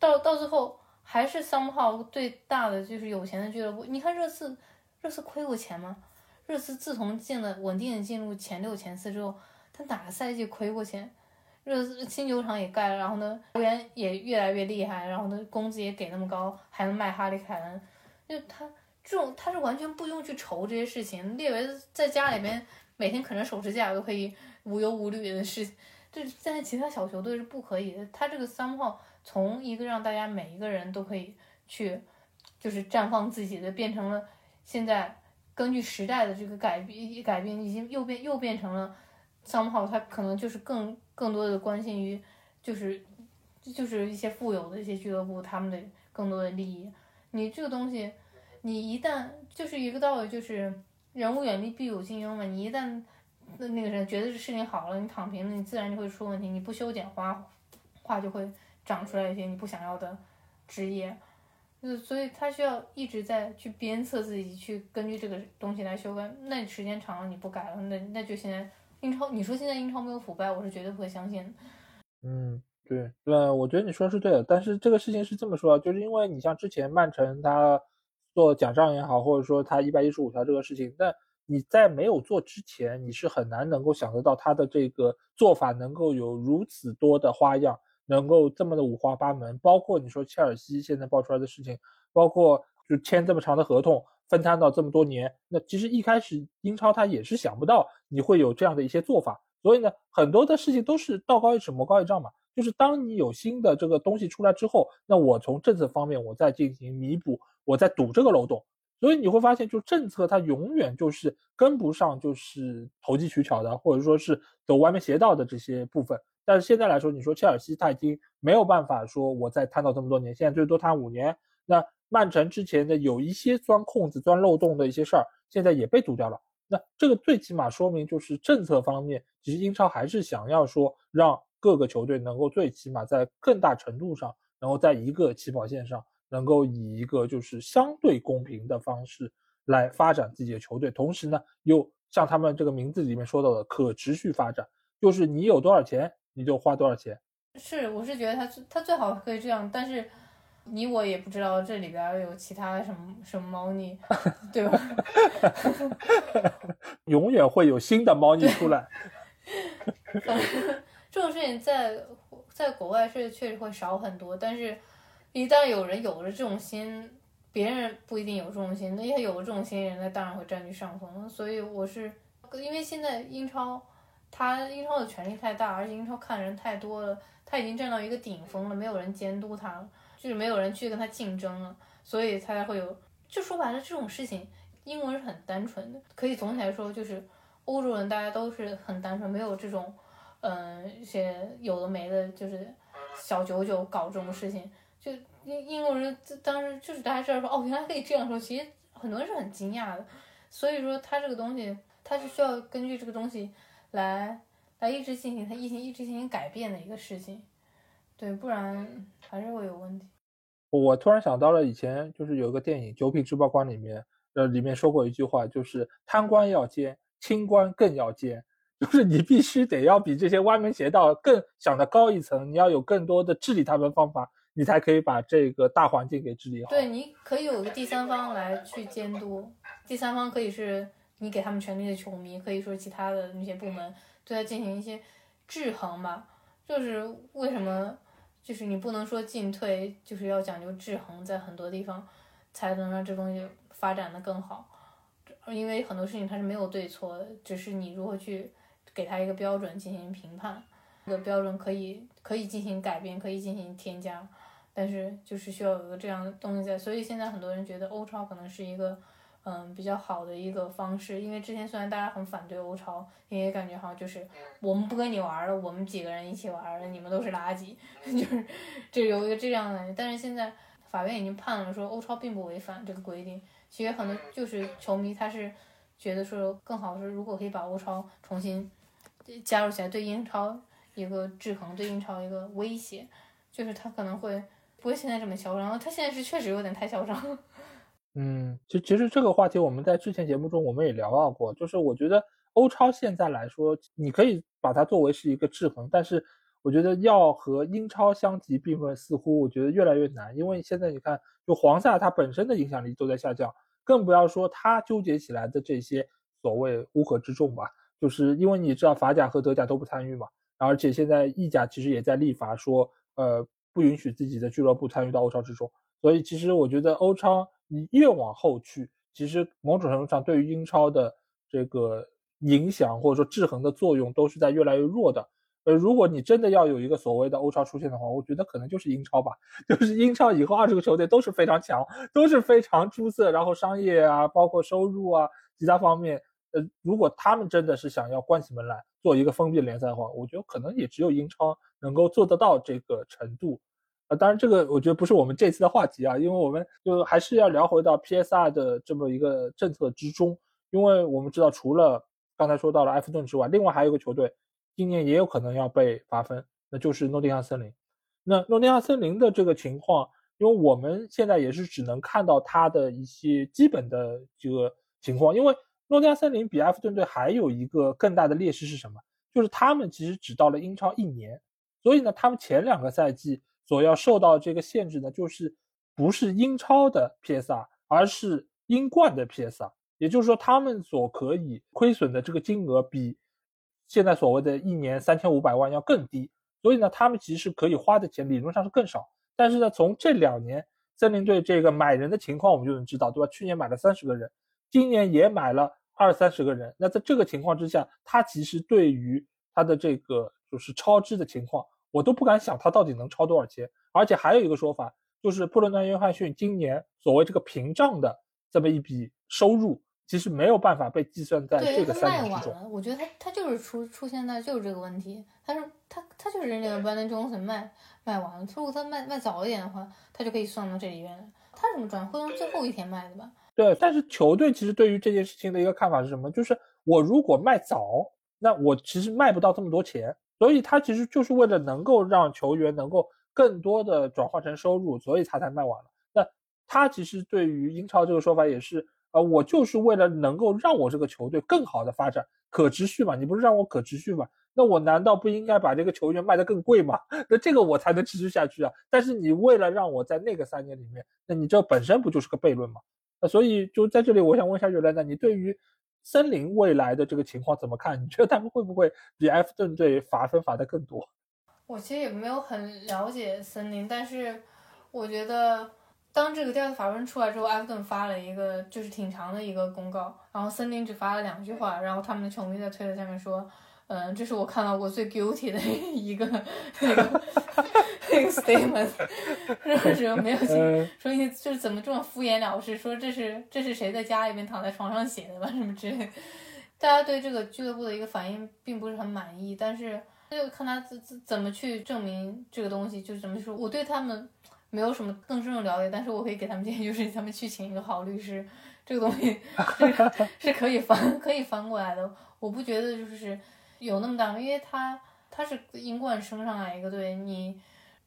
到到最后还是 somehow 最大的就是有钱的俱乐部。你看热刺，热刺亏过钱吗？热刺自从进了稳定的进入前六前四之后。他哪个赛季亏过钱？热刺新球场也盖了，然后呢，球员也越来越厉害，然后呢，工资也给那么高，还能卖哈利凯恩，就他这种他是完全不用去愁这些事情。列维在家里面每天啃着手指甲都可以无忧无虑的事，这在其他小球队是不可以的。他这个三号从一个让大家每一个人都可以去，就是绽放自己的，变成了现在根据时代的这个改变改变，已经又变又变成了。somehow，他可能就是更更多的关心于，就是就是一些富有的一些俱乐部他们的更多的利益。你这个东西，你一旦就是一个道理，就是人无远虑必有近忧嘛。你一旦那那个人觉得这事情好了，你躺平了，你自然就会出问题。你不修剪花，花就会长出来一些你不想要的枝叶。所以他需要一直在去鞭策自己，去根据这个东西来修改。那你时间长了你不改了，那那就现在。英超，你说现在英超没有腐败，我是绝对不会相信。嗯，对，对，我觉得你说的是对的，但是这个事情是这么说，就是因为你像之前曼城他做假账也好，或者说他一百一十五条这个事情，那你在没有做之前，你是很难能够想得到他的这个做法能够有如此多的花样，能够这么的五花八门。包括你说切尔西现在爆出来的事情，包括就签这么长的合同，分摊到这么多年，那其实一开始英超他也是想不到你会有这样的一些做法。所以呢，很多的事情都是道高一尺，魔高一丈嘛。就是当你有新的这个东西出来之后，那我从政策方面我再进行弥补，我再堵这个漏洞。所以你会发现，就政策它永远就是跟不上，就是投机取巧的，或者说是走歪门邪道的这些部分。但是现在来说，你说切尔西他已经没有办法说我再摊到这么多年，现在最多摊五年。那曼城之前的有一些钻空子、钻漏洞的一些事儿，现在也被堵掉了。那这个最起码说明，就是政策方面，其实英超还是想要说让各个球队能够最起码在更大程度上，能够在一个起跑线上，能够以一个就是相对公平的方式来发展自己的球队。同时呢，又像他们这个名字里面说到的可持续发展，就是你有多少钱你就花多少钱。是，我是觉得他他最好可以这样，但是。你我也不知道这里边有其他什么什么猫腻，对吧？永远会有新的猫腻出来。这种事情在在国外是确实会少很多，但是，一旦有人有了这种心，别人不一定有这种心，那些有了这种心人，那当然会占据上风。所以我是因为现在英超，他英超的权力太大，而且英超看人太多了，他已经站到一个顶峰了，没有人监督他了。就是没有人去跟他竞争了，所以他才会有。就说白了，这种事情，英文是很单纯的。可以总体来说，就是欧洲人大家都是很单纯，没有这种，嗯，一些有的没的，就是小九九搞这种事情。就英英国人当时就是大家知道说，哦，原来可以这样说，其实很多人是很惊讶的。所以说，他这个东西，他是需要根据这个东西来来一直进行，他一直一直进行改变的一个事情。对，不然还是会有问题。我突然想到了以前，就是有一个电影《九品芝麻官》里面，呃，里面说过一句话，就是贪官要奸，清官更要奸，就是你必须得要比这些歪门邪道更想的高一层，你要有更多的治理他们方法，你才可以把这个大环境给治理好。对，你可以有个第三方来去监督，第三方可以是你给他们权力的球迷，可以说其他的那些部门对他进行一些制衡吧。就是为什么？就是你不能说进退，就是要讲究制衡，在很多地方才能让这东西发展的更好。因为很多事情它是没有对错的，只是你如何去给它一个标准进行评判。这个标准可以可以进行改变，可以进行添加，但是就是需要有个这样的东西在。所以现在很多人觉得欧超可能是一个。嗯，比较好的一个方式，因为之前虽然大家很反对欧超，因为感觉好像就是我们不跟你玩了，我们几个人一起玩了，你们都是垃圾，就是就有一个这样的。但是现在法院已经判了，说欧超并不违反这个规定。其实很多就是球迷他是觉得说更好是，如果可以把欧超重新加入起来，对英超一个制衡，对英超一个威胁，就是他可能会不会现在这么嚣张。他现在是确实有点太嚣张。嗯，其其实这个话题我们在之前节目中我们也聊到过，就是我觉得欧超现在来说，你可以把它作为是一个制衡，但是我觉得要和英超相提并论，似乎我觉得越来越难，因为现在你看，就黄萨它本身的影响力都在下降，更不要说它纠结起来的这些所谓乌合之众吧，就是因为你知道法甲和德甲都不参与嘛，而且现在意甲其实也在立法说，呃，不允许自己的俱乐部参与到欧超之中，所以其实我觉得欧超。你越往后去，其实某种程度上对于英超的这个影响或者说制衡的作用都是在越来越弱的。呃，如果你真的要有一个所谓的欧超出现的话，我觉得可能就是英超吧。就是英超以后二十个球队都是非常强，都是非常出色，然后商业啊，包括收入啊，其他方面，呃，如果他们真的是想要关起门来做一个封闭联赛的话，我觉得可能也只有英超能够做得到这个程度。啊当然，这个我觉得不是我们这次的话题啊，因为我们就还是要聊回到 PSR 的这么一个政策之中。因为我们知道，除了刚才说到了埃弗顿之外，另外还有一个球队今年也有可能要被罚分，那就是诺丁汉森林。那诺丁汉森林的这个情况，因为我们现在也是只能看到它的一些基本的这个情况。因为诺丁汉森林比埃弗顿队还有一个更大的劣势是什么？就是他们其实只到了英超一年，所以呢，他们前两个赛季。所要受到这个限制呢，就是不是英超的 PSR，而是英冠的 PSR。也就是说他们所可以亏损的这个金额比现在所谓的一年三千五百万要更低，所以呢，他们其实可以花的钱理论上是更少。但是呢，从这两年森林队这个买人的情况，我们就能知道，对吧？去年买了三十个人，今年也买了二三十个人。那在这个情况之下，他其实对于他的这个就是超支的情况，我都不敢想他到底能超多少钱。而且还有一个说法，就是布伦南·约翰逊今年所谓这个屏障的这么一笔收入，其实没有办法被计算在这个三年之中。我觉得他他就是出出现在就是这个问题，他是他他就是那个 Brandon Johnson 卖卖完了，如果他卖卖早一点的话，他就可以算到这里边。他怎么转会从最后一天卖的吧？对，但是球队其实对于这件事情的一个看法是什么？就是我如果卖早。那我其实卖不到这么多钱，所以他其实就是为了能够让球员能够更多的转化成收入，所以他才卖完了。那他其实对于英超这个说法也是，呃，我就是为了能够让我这个球队更好的发展，可持续嘛？你不是让我可持续嘛？那我难道不应该把这个球员卖得更贵吗？那这个我才能持续下去啊！但是你为了让我在那个三年里面，那你这本身不就是个悖论吗？那所以就在这里，我想问一下瑞兰，那你对于？森林未来的这个情况怎么看？你觉得他们会不会比埃弗顿队罚分罚的更多？我其实也没有很了解森林，但是我觉得当这个第二次罚分出来之后，埃弗顿发了一个就是挺长的一个公告，然后森林只发了两句话，然后他们的球迷在推特下面说。嗯，这是我看到过最 guilty 的一个 那个那个 statement，是吧？没有说你就是怎么这么敷衍了事？说这是这是谁在家里面躺在床上写的吧？什么之类？大家对这个俱乐部的一个反应并不是很满意，但是就看他怎怎怎么去证明这个东西，就是怎么说？我对他们没有什么更深入了解，但是我可以给他们建议，就是他们去请一个好律师，这个东西 是是可以翻可以翻过来的。我不觉得就是。有那么大，因为他他是英冠升上来一个队，你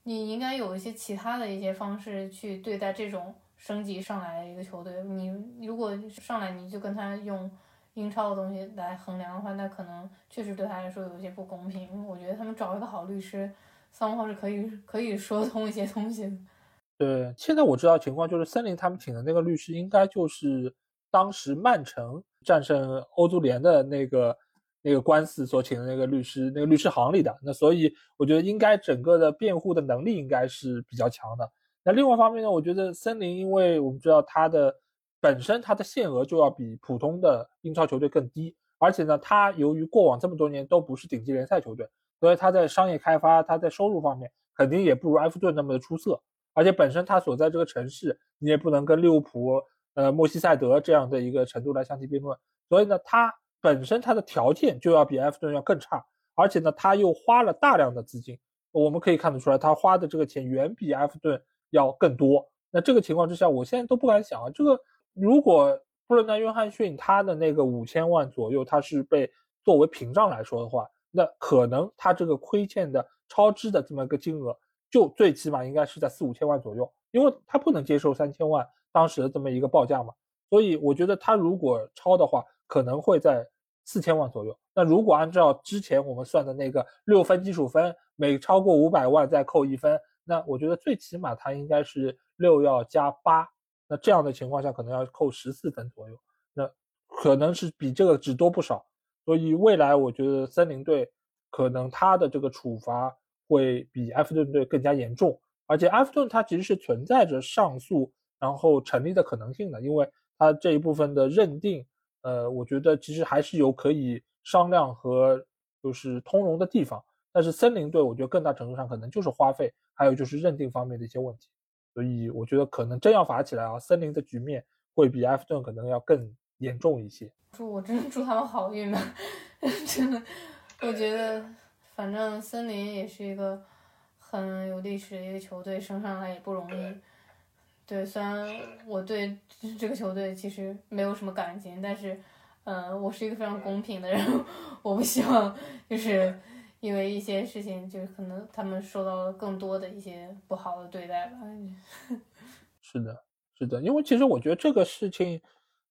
你应该有一些其他的一些方式去对待这种升级上来的一个球队。你如果上来你就跟他用英超的东西来衡量的话，那可能确实对他来说有一些不公平。我觉得他们找一个好律师，三号是可以可以说通一些东西的。对，现在我知道情况就是森林他们请的那个律师，应该就是当时曼城战胜欧足联的那个。那个官司所请的那个律师，那个律师行里的，那所以我觉得应该整个的辩护的能力应该是比较强的。那另外一方面呢，我觉得森林，因为我们知道它的本身它的限额就要比普通的英超球队更低，而且呢，它由于过往这么多年都不是顶级联赛球队，所以它在商业开发、它在收入方面肯定也不如埃弗顿那么的出色。而且本身它所在这个城市，你也不能跟利物浦、呃莫西塞德这样的一个程度来相提并论，所以呢，它。本身它的条件就要比埃弗顿要更差，而且呢，他又花了大量的资金，我们可以看得出来，他花的这个钱远比埃弗顿要更多。那这个情况之下，我现在都不敢想啊，这个如果布伦南·约翰逊他的那个五千万左右，他是被作为屏障来说的话，那可能他这个亏欠的超支的这么一个金额，就最起码应该是在四五千万左右，因为他不能接受三千万当时的这么一个报价嘛。所以我觉得他如果超的话，可能会在。四千万左右。那如果按照之前我们算的那个六分基础分，每超过五百万再扣一分，那我觉得最起码它应该是六要加八。那这样的情况下，可能要扣十四分左右。那可能是比这个只多不少。所以未来我觉得森林队可能他的这个处罚会比埃弗顿队更加严重。而且埃弗顿他其实是存在着上诉然后成立的可能性的，因为他这一部分的认定。呃，我觉得其实还是有可以商量和就是通融的地方，但是森林队我觉得更大程度上可能就是花费，还有就是认定方面的一些问题，所以我觉得可能真要罚起来啊，森林的局面会比埃弗顿可能要更严重一些。祝我真祝他们好运吧，真的，我觉得反正森林也是一个很有历史的一个球队，升上来也不容易。对，虽然我对这个球队其实没有什么感情，但是，嗯，我是一个非常公平的人，我不希望就是因为一些事情，就是可能他们受到了更多的一些不好的对待吧。是的，是的，因为其实我觉得这个事情，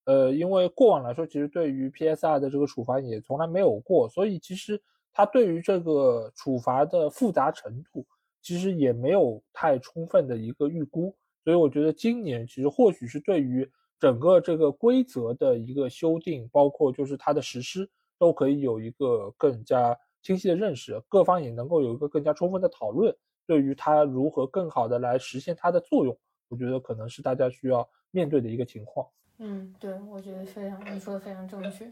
呃，因为过往来说，其实对于 PSR 的这个处罚也从来没有过，所以其实他对于这个处罚的复杂程度，其实也没有太充分的一个预估。所以我觉得今年其实或许是对于整个这个规则的一个修订，包括就是它的实施，都可以有一个更加清晰的认识，各方也能够有一个更加充分的讨论。对于它如何更好的来实现它的作用，我觉得可能是大家需要面对的一个情况。嗯，对，我觉得非常，你说的非常正确。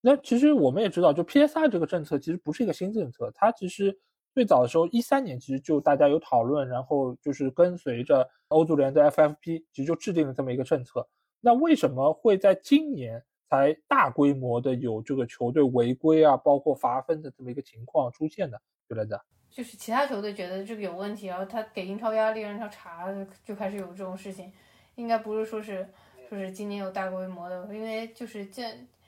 那其实我们也知道，就 PSR 这个政策其实不是一个新政策，它其实最早的时候一三年其实就大家有讨论，然后就是跟随着欧足联的 FFP，其实就制定了这么一个政策。那为什么会在今年才大规模的有这个球队违规啊，包括罚分的这么一个情况出现呢？觉得？就是其他球队觉得这个有问题，然后他给英超压力，让英超查，就开始有这种事情。应该不是说是说是今年有大规模的，因为就是这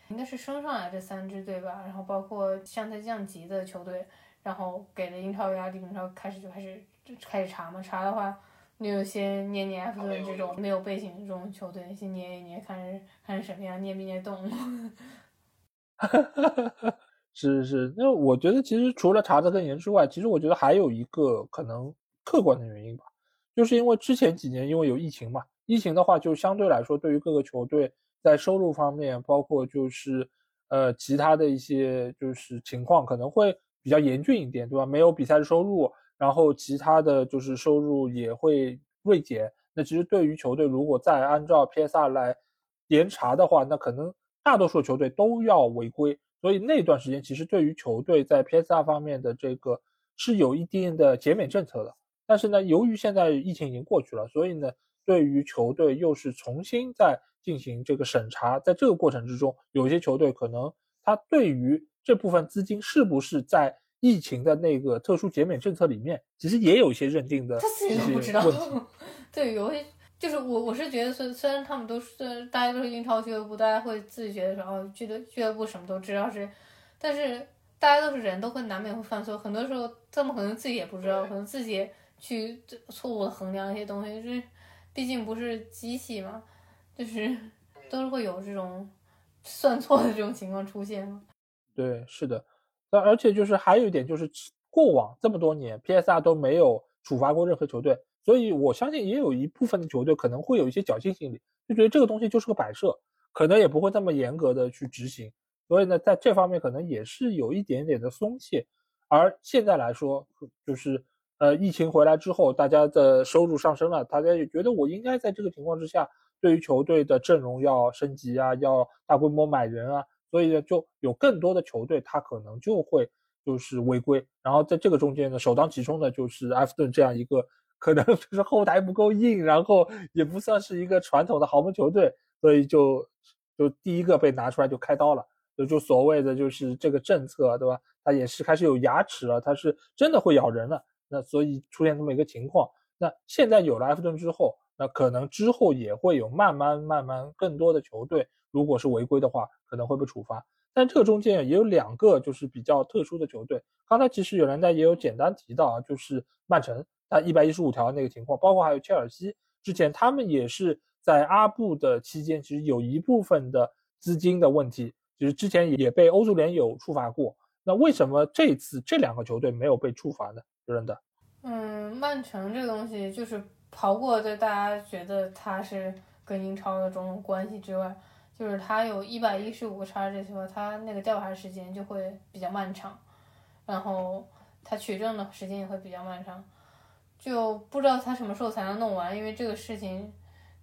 应该是升上来这三支队吧，然后包括像他降级的球队，然后给了英超压力，英超开始就开始就开始查嘛，查的话，你有些捏捏埃弗顿这种没有背景的这种球队，先捏一捏，看看什么样，捏没捏动。是是是，那我觉得其实除了查的更严之外，其实我觉得还有一个可能客观的原因吧，就是因为之前几年因为有疫情嘛，疫情的话就相对来说对于各个球队在收入方面，包括就是呃其他的一些就是情况可能会比较严峻一点，对吧？没有比赛的收入，然后其他的就是收入也会锐减。那其实对于球队如果再按照 PSR 来严查的话，那可能大多数球队都要违规。所以那段时间其实对于球队在 PSR 方面的这个是有一定的减免政策的，但是呢，由于现在疫情已经过去了，所以呢，对于球队又是重新在进行这个审查，在这个过程之中，有些球队可能他对于这部分资金是不是在疫情的那个特殊减免政策里面，其实也有一些认定的他自己都不知道。对，有些。就是我，我是觉得，虽虽然他们都是大家都是英超俱乐部，大家会自己觉得说，哦，俱乐俱乐部什么都知道是，但是大家都是人，都会难免会犯错，很多时候他们可能自己也不知道，可能自己去错误的衡量一些东西，就是毕竟不是机器嘛，就是 都是会有这种算错的这种情况出现嘛。对，是的，那而且就是还有一点就是，过往这么多年，PSR 都没有处罚过任何球队。所以，我相信也有一部分的球队可能会有一些侥幸心理，就觉得这个东西就是个摆设，可能也不会这么严格的去执行。所以呢，在这方面可能也是有一点点的松懈。而现在来说，就是呃，疫情回来之后，大家的收入上升了，大家也觉得我应该在这个情况之下，对于球队的阵容要升级啊，要大规模买人啊，所以呢，就有更多的球队他可能就会就是违规。然后在这个中间呢，首当其冲的就是埃弗顿这样一个。可能就是后台不够硬，然后也不算是一个传统的豪门球队，所以就就第一个被拿出来就开刀了。就就所谓的就是这个政策，对吧？它也是开始有牙齿了，它是真的会咬人了。那所以出现这么一个情况。那现在有了埃弗顿之后，那可能之后也会有慢慢慢慢更多的球队，如果是违规的话，可能会被处罚。但这个中间也有两个就是比较特殊的球队。刚才其实有人在也有简单提到啊，就是曼城。那一百一十五条那个情况，包括还有切尔西，之前他们也是在阿布的期间，其实有一部分的资金的问题，就是之前也被欧足联有处罚过。那为什么这次这两个球队没有被处罚呢？真的？嗯，曼城这东西就是刨过对大家觉得他是跟英超的种种关系之外，就是他有一百一十五个差这些，它那个调查时间就会比较漫长，然后他取证的时间也会比较漫长。就不知道他什么时候才能弄完，因为这个事情，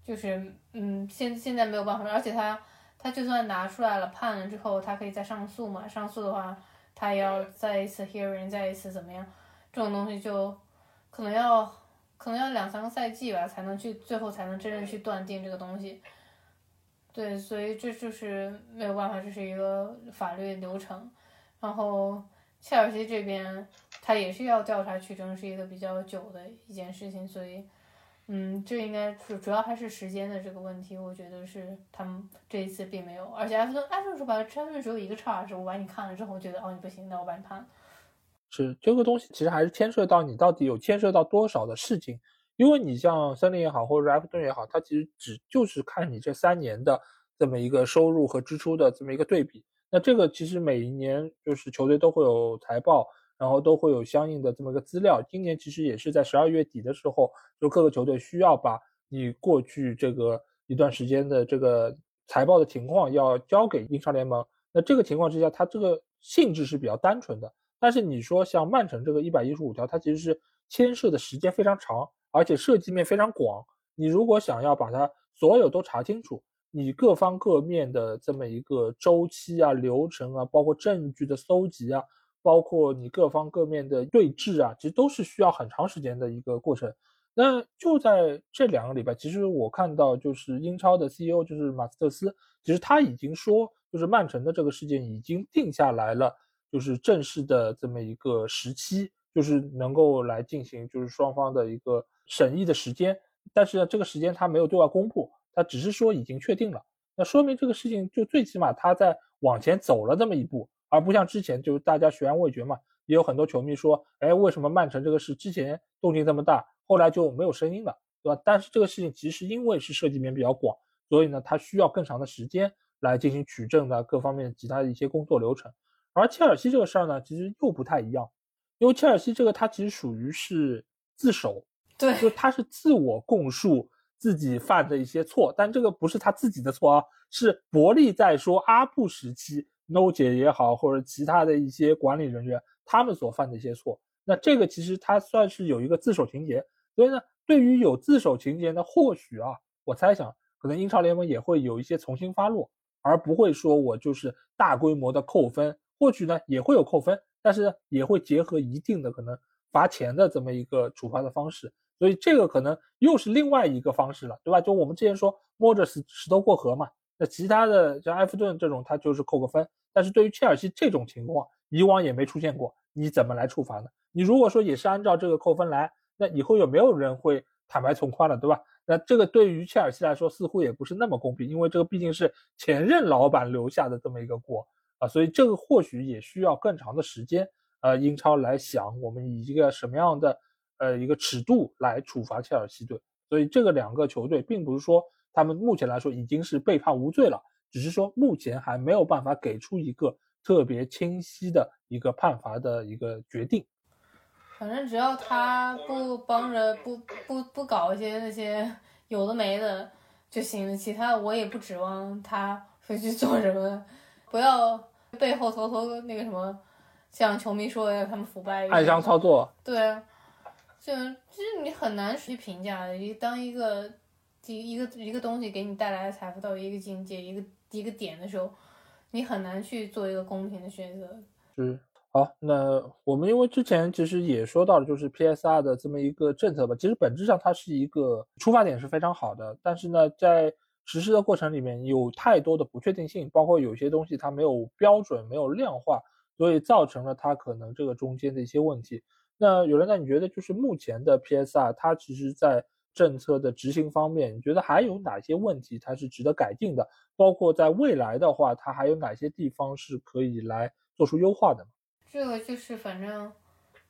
就是，嗯，现现在没有办法，而且他他就算拿出来了判了之后，他可以再上诉嘛，上诉的话，他也要再一次 hearing，再一次怎么样，这种东西就可能要可能要两三个赛季吧，才能去最后才能真正去断定这个东西。对，所以这就是没有办法，这是一个法律流程，然后。切尔西这边，他也是要调查取证，是一个比较久的一件事情，所以，嗯，这应该主主要还是时间的这个问题，我觉得是他们这一次并没有，而且埃弗顿，埃弗顿说白了，埃弗顿只有一个差，是我把你看了之后觉得，哦，你不行，那我把你判了。是这个东西，其实还是牵涉到你到底有牵涉到多少的事情，因为你像森林也好，或者埃弗顿也好，它其实只就是看你这三年的这么一个收入和支出的这么一个对比。那这个其实每一年就是球队都会有财报，然后都会有相应的这么一个资料。今年其实也是在十二月底的时候，就各个球队需要把你过去这个一段时间的这个财报的情况要交给英超联盟。那这个情况之下，它这个性质是比较单纯的。但是你说像曼城这个一百一十五条，它其实是牵涉的时间非常长，而且涉及面非常广。你如果想要把它所有都查清楚，你各方各面的这么一个周期啊、流程啊，包括证据的搜集啊。包括你各方各面的对峙啊，其实都是需要很长时间的一个过程。那就在这两个礼拜，其实我看到就是英超的 CEO 就是马斯特斯，其实他已经说，就是曼城的这个事件已经定下来了，就是正式的这么一个时期，就是能够来进行就是双方的一个审议的时间。但是呢，这个时间他没有对外公布，他只是说已经确定了。那说明这个事情就最起码他在往前走了这么一步。而不像之前，就是大家悬而未决嘛，也有很多球迷说，哎，为什么曼城这个事之前动静这么大，后来就没有声音了，对吧？但是这个事情其实因为是涉及面比较广，所以呢，它需要更长的时间来进行取证的各方面其他的一些工作流程。而切尔西这个事儿呢，其实又不太一样，因为切尔西这个它其实属于是自首，对，就他是自我供述自己犯的一些错，但这个不是他自己的错啊，是伯利在说阿布时期。No 姐也好，或者其他的一些管理人员，他们所犯的一些错，那这个其实他算是有一个自首情节。所以呢，对于有自首情节呢，或许啊，我猜想可能英超联盟也会有一些重新发落，而不会说我就是大规模的扣分。或许呢也会有扣分，但是呢也会结合一定的可能罚钱的这么一个处罚的方式。所以这个可能又是另外一个方式了，对吧？就我们之前说摸着石石头过河嘛。那其他的像埃弗顿这种，他就是扣个分。但是对于切尔西这种情况，以往也没出现过，你怎么来处罚呢？你如果说也是按照这个扣分来，那以后有没有人会坦白从宽了，对吧？那这个对于切尔西来说，似乎也不是那么公平，因为这个毕竟是前任老板留下的这么一个锅啊，所以这个或许也需要更长的时间，呃，英超来想我们以一个什么样的呃一个尺度来处罚切尔西队。所以这个两个球队并不是说。他们目前来说已经是被判无罪了，只是说目前还没有办法给出一个特别清晰的一个判罚的一个决定。反正只要他不帮着不不不搞一些那些有的没的就行了，其他我也不指望他会去做什么。不要背后偷偷那个什么，像球迷说的他们腐败、暗箱操作。对，就其实你很难去评价的，当一个。一一个一个东西给你带来的财富到一个境界一个一个点的时候，你很难去做一个公平的选择。是好，那我们因为之前其实也说到了，就是 PSR 的这么一个政策吧，其实本质上它是一个出发点是非常好的，但是呢，在实施的过程里面有太多的不确定性，包括有些东西它没有标准、没有量化，所以造成了它可能这个中间的一些问题。那有人那你觉得就是目前的 PSR 它其实在政策的执行方面，你觉得还有哪些问题它是值得改进的？包括在未来的话，它还有哪些地方是可以来做出优化的？这个就是反正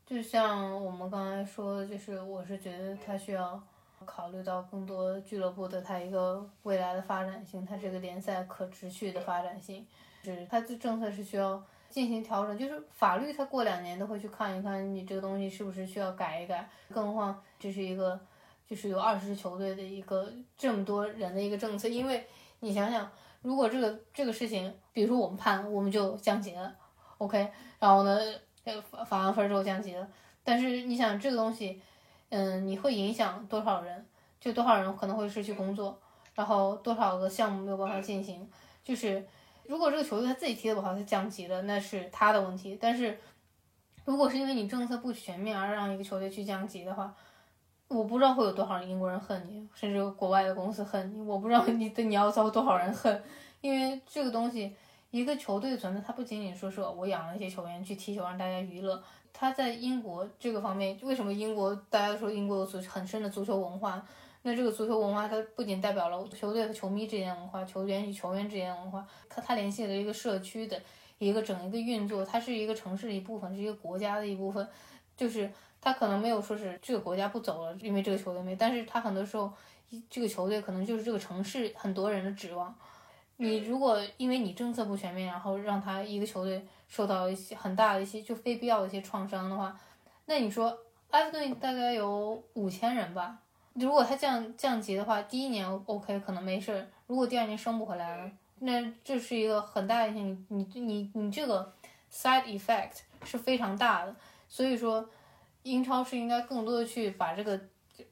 就像我们刚才说的，就是我是觉得它需要考虑到更多俱乐部的它一个未来的发展性，它这个联赛可持续的发展性，是它的政策是需要进行调整。就是法律它过两年都会去看一看你这个东西是不是需要改一改，更何况这是一个。就是有二十支球队的一个这么多人的一个政策，因为你想想，如果这个这个事情，比如说我们判，我们就降级了，OK，然后呢，罚罚完分之后降级了，但是你想这个东西，嗯，你会影响多少人？就多少人可能会失去工作，然后多少个项目没有办法进行？就是如果这个球队他自己踢的不好，他降级了，那是他的问题。但是如果是因为你政策不全面而让一个球队去降级的话，我不知道会有多少英国人恨你，甚至国外的公司恨你。我不知道你的你要遭多少人恨，因为这个东西，一个球队的存在，它不仅仅说是我养了一些球员去踢球让大家娱乐。他在英国这个方面，为什么英国大家说英国有足很深的足球文化？那这个足球文化它不仅代表了球队和球迷之间文化，球员与球员之间文化，它它联系了一个社区的一个整一个运作，它是一个城市的一部分，是一个国家的一部分，就是。他可能没有说是这个国家不走了，因为这个球队没，但是他很多时候，这个球队可能就是这个城市很多人的指望。你如果因为你政策不全面，然后让他一个球队受到一些很大的一些就非必要的一些创伤的话，那你说埃弗顿大概有五千人吧，如果他降降级的话，第一年 OK 可能没事，如果第二年升不回来了，那这是一个很大的影响，你你你你这个 side effect 是非常大的，所以说英超是应该更多的去把这个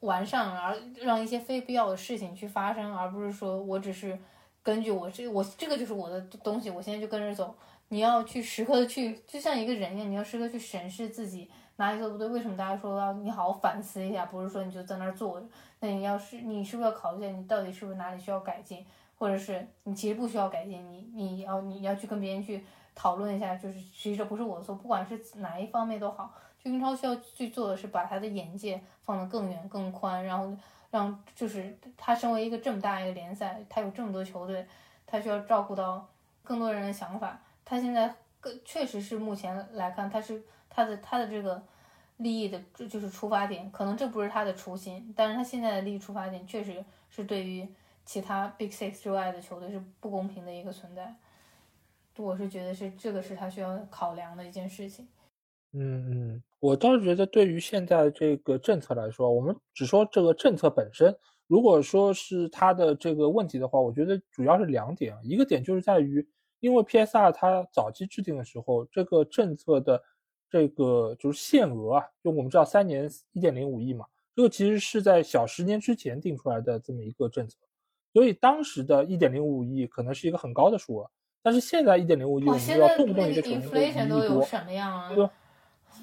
完善，而让一些非必要的事情去发生，而不是说我只是根据我这我这个就是我的东西，我现在就跟着走。你要去时刻的去，就像一个人一样，你要时刻去审视自己哪里做不对。为什么大家说要你好好反思一下？不是说你就在那儿坐着。那你要是你是不是要考虑一下，你到底是不是哪里需要改进，或者是你其实不需要改进，你你要你要去跟别人去讨论一下，就是其实这不是我的错，不管是哪一方面都好。就英超需要去做的是把他的眼界放得更远更宽，然后让就是他身为一个这么大一个联赛，他有这么多球队，他需要照顾到更多人的想法。他现在更确实是目前来看，他是他的他的这个利益的，就是出发点。可能这不是他的初心，但是他现在的利益出发点确实是对于其他 Big Six 之外的球队是不公平的一个存在。我是觉得是这个是他需要考量的一件事情。嗯嗯，我倒是觉得对于现在这个政策来说，我们只说这个政策本身，如果说是它的这个问题的话，我觉得主要是两点，一个点就是在于。因为 PSR 它早期制定的时候，这个政策的这个就是限额啊，就我们知道三年一点零五亿嘛，这个其实是在小十年之前定出来的这么一个政策，所以当时的一点零五亿可能是一个很高的数额，但是现在一点零五亿，我们要动不动一个球员都有什么样啊？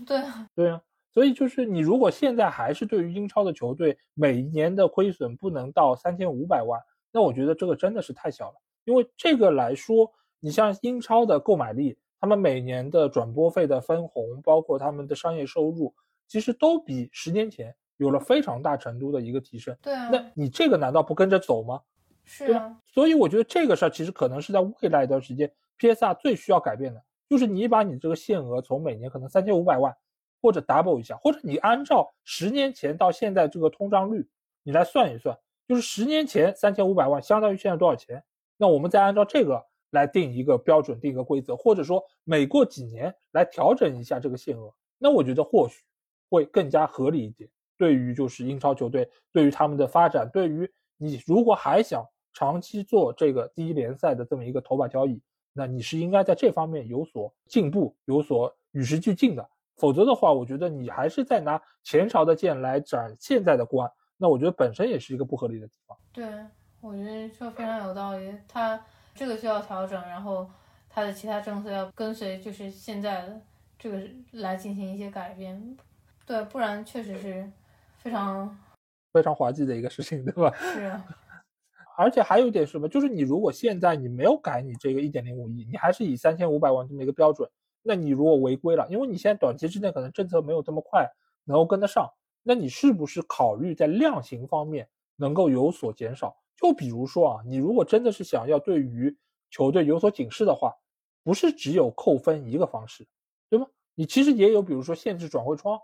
对对啊，对啊，所以就是你如果现在还是对于英超的球队每一年的亏损不能到三千五百万，那我觉得这个真的是太小了，因为这个来说。你像英超的购买力，他们每年的转播费的分红，包括他们的商业收入，其实都比十年前有了非常大程度的一个提升。对啊，那你这个难道不跟着走吗？是啊，所以我觉得这个事儿其实可能是在未来一段时间，PSR 最需要改变的，就是你把你这个限额从每年可能三千五百万，或者 double 一下，或者你按照十年前到现在这个通胀率，你来算一算，就是十年前三千五百万相当于现在多少钱？那我们再按照这个。来定一个标准，定一个规则，或者说每过几年来调整一下这个限额，那我觉得或许会更加合理一点。对于就是英超球队，对于他们的发展，对于你如果还想长期做这个第一联赛的这么一个头把交椅，那你是应该在这方面有所进步，有所与时俱进的。否则的话，我觉得你还是在拿前朝的剑来斩现在的官，那我觉得本身也是一个不合理的地方。对，我觉得说非常有道理。他。这个需要调整，然后他的其他政策要跟随，就是现在的这个来进行一些改变，对，不然确实是非常非常滑稽的一个事情，对吧？是啊，而且还有一点是什么，就是你如果现在你没有改你这个一点零五亿，你还是以三千五百万这么一个标准，那你如果违规了，因为你现在短期之内可能政策没有这么快能够跟得上，那你是不是考虑在量刑方面能够有所减少？就比如说啊，你如果真的是想要对于球队有所警示的话，不是只有扣分一个方式，对吗？你其实也有，比如说限制转会窗，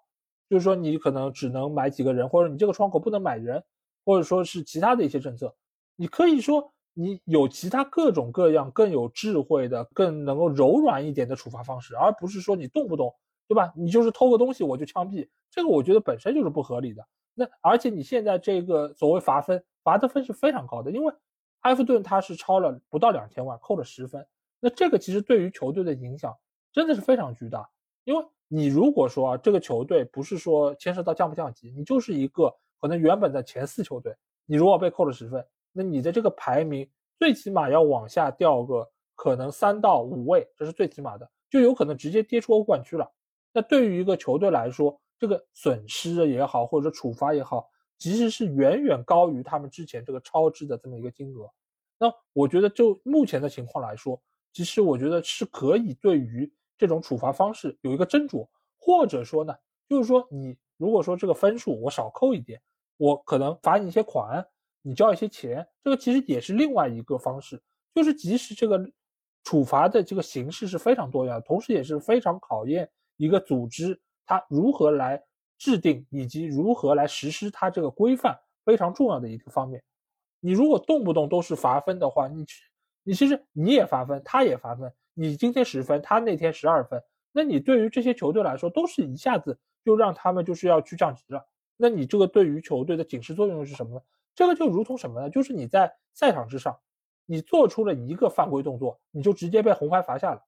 就是说你可能只能买几个人，或者你这个窗口不能买人，或者说是其他的一些政策。你可以说你有其他各种各样更有智慧的、更能够柔软一点的处罚方式，而不是说你动不动，对吧？你就是偷个东西我就枪毙，这个我觉得本身就是不合理的。那而且你现在这个所谓罚分。罚的分是非常高的，因为埃弗顿他是超了不到两千万，扣了十分。那这个其实对于球队的影响真的是非常巨大。因为你如果说啊，这个球队不是说牵涉到降不降级，你就是一个可能原本的前四球队，你如果被扣了十分，那你的这个排名最起码要往下掉个可能三到五位，这是最起码的，就有可能直接跌出欧冠区了。那对于一个球队来说，这个损失也好，或者处罚也好。其实是远远高于他们之前这个超支的这么一个金额，那我觉得就目前的情况来说，其实我觉得是可以对于这种处罚方式有一个斟酌，或者说呢，就是说你如果说这个分数我少扣一点，我可能罚你一些款，你交一些钱，这个其实也是另外一个方式，就是即使这个处罚的这个形式是非常多样，同时也是非常考验一个组织它如何来。制定以及如何来实施它这个规范非常重要的一个方面。你如果动不动都是罚分的话，你你其实你也罚分，他也罚分，你今天十分，他那天十二分，那你对于这些球队来说，都是一下子就让他们就是要去降级了。那你这个对于球队的警示作用是什么呢？这个就如同什么呢？就是你在赛场之上，你做出了一个犯规动作，你就直接被红牌罚下了，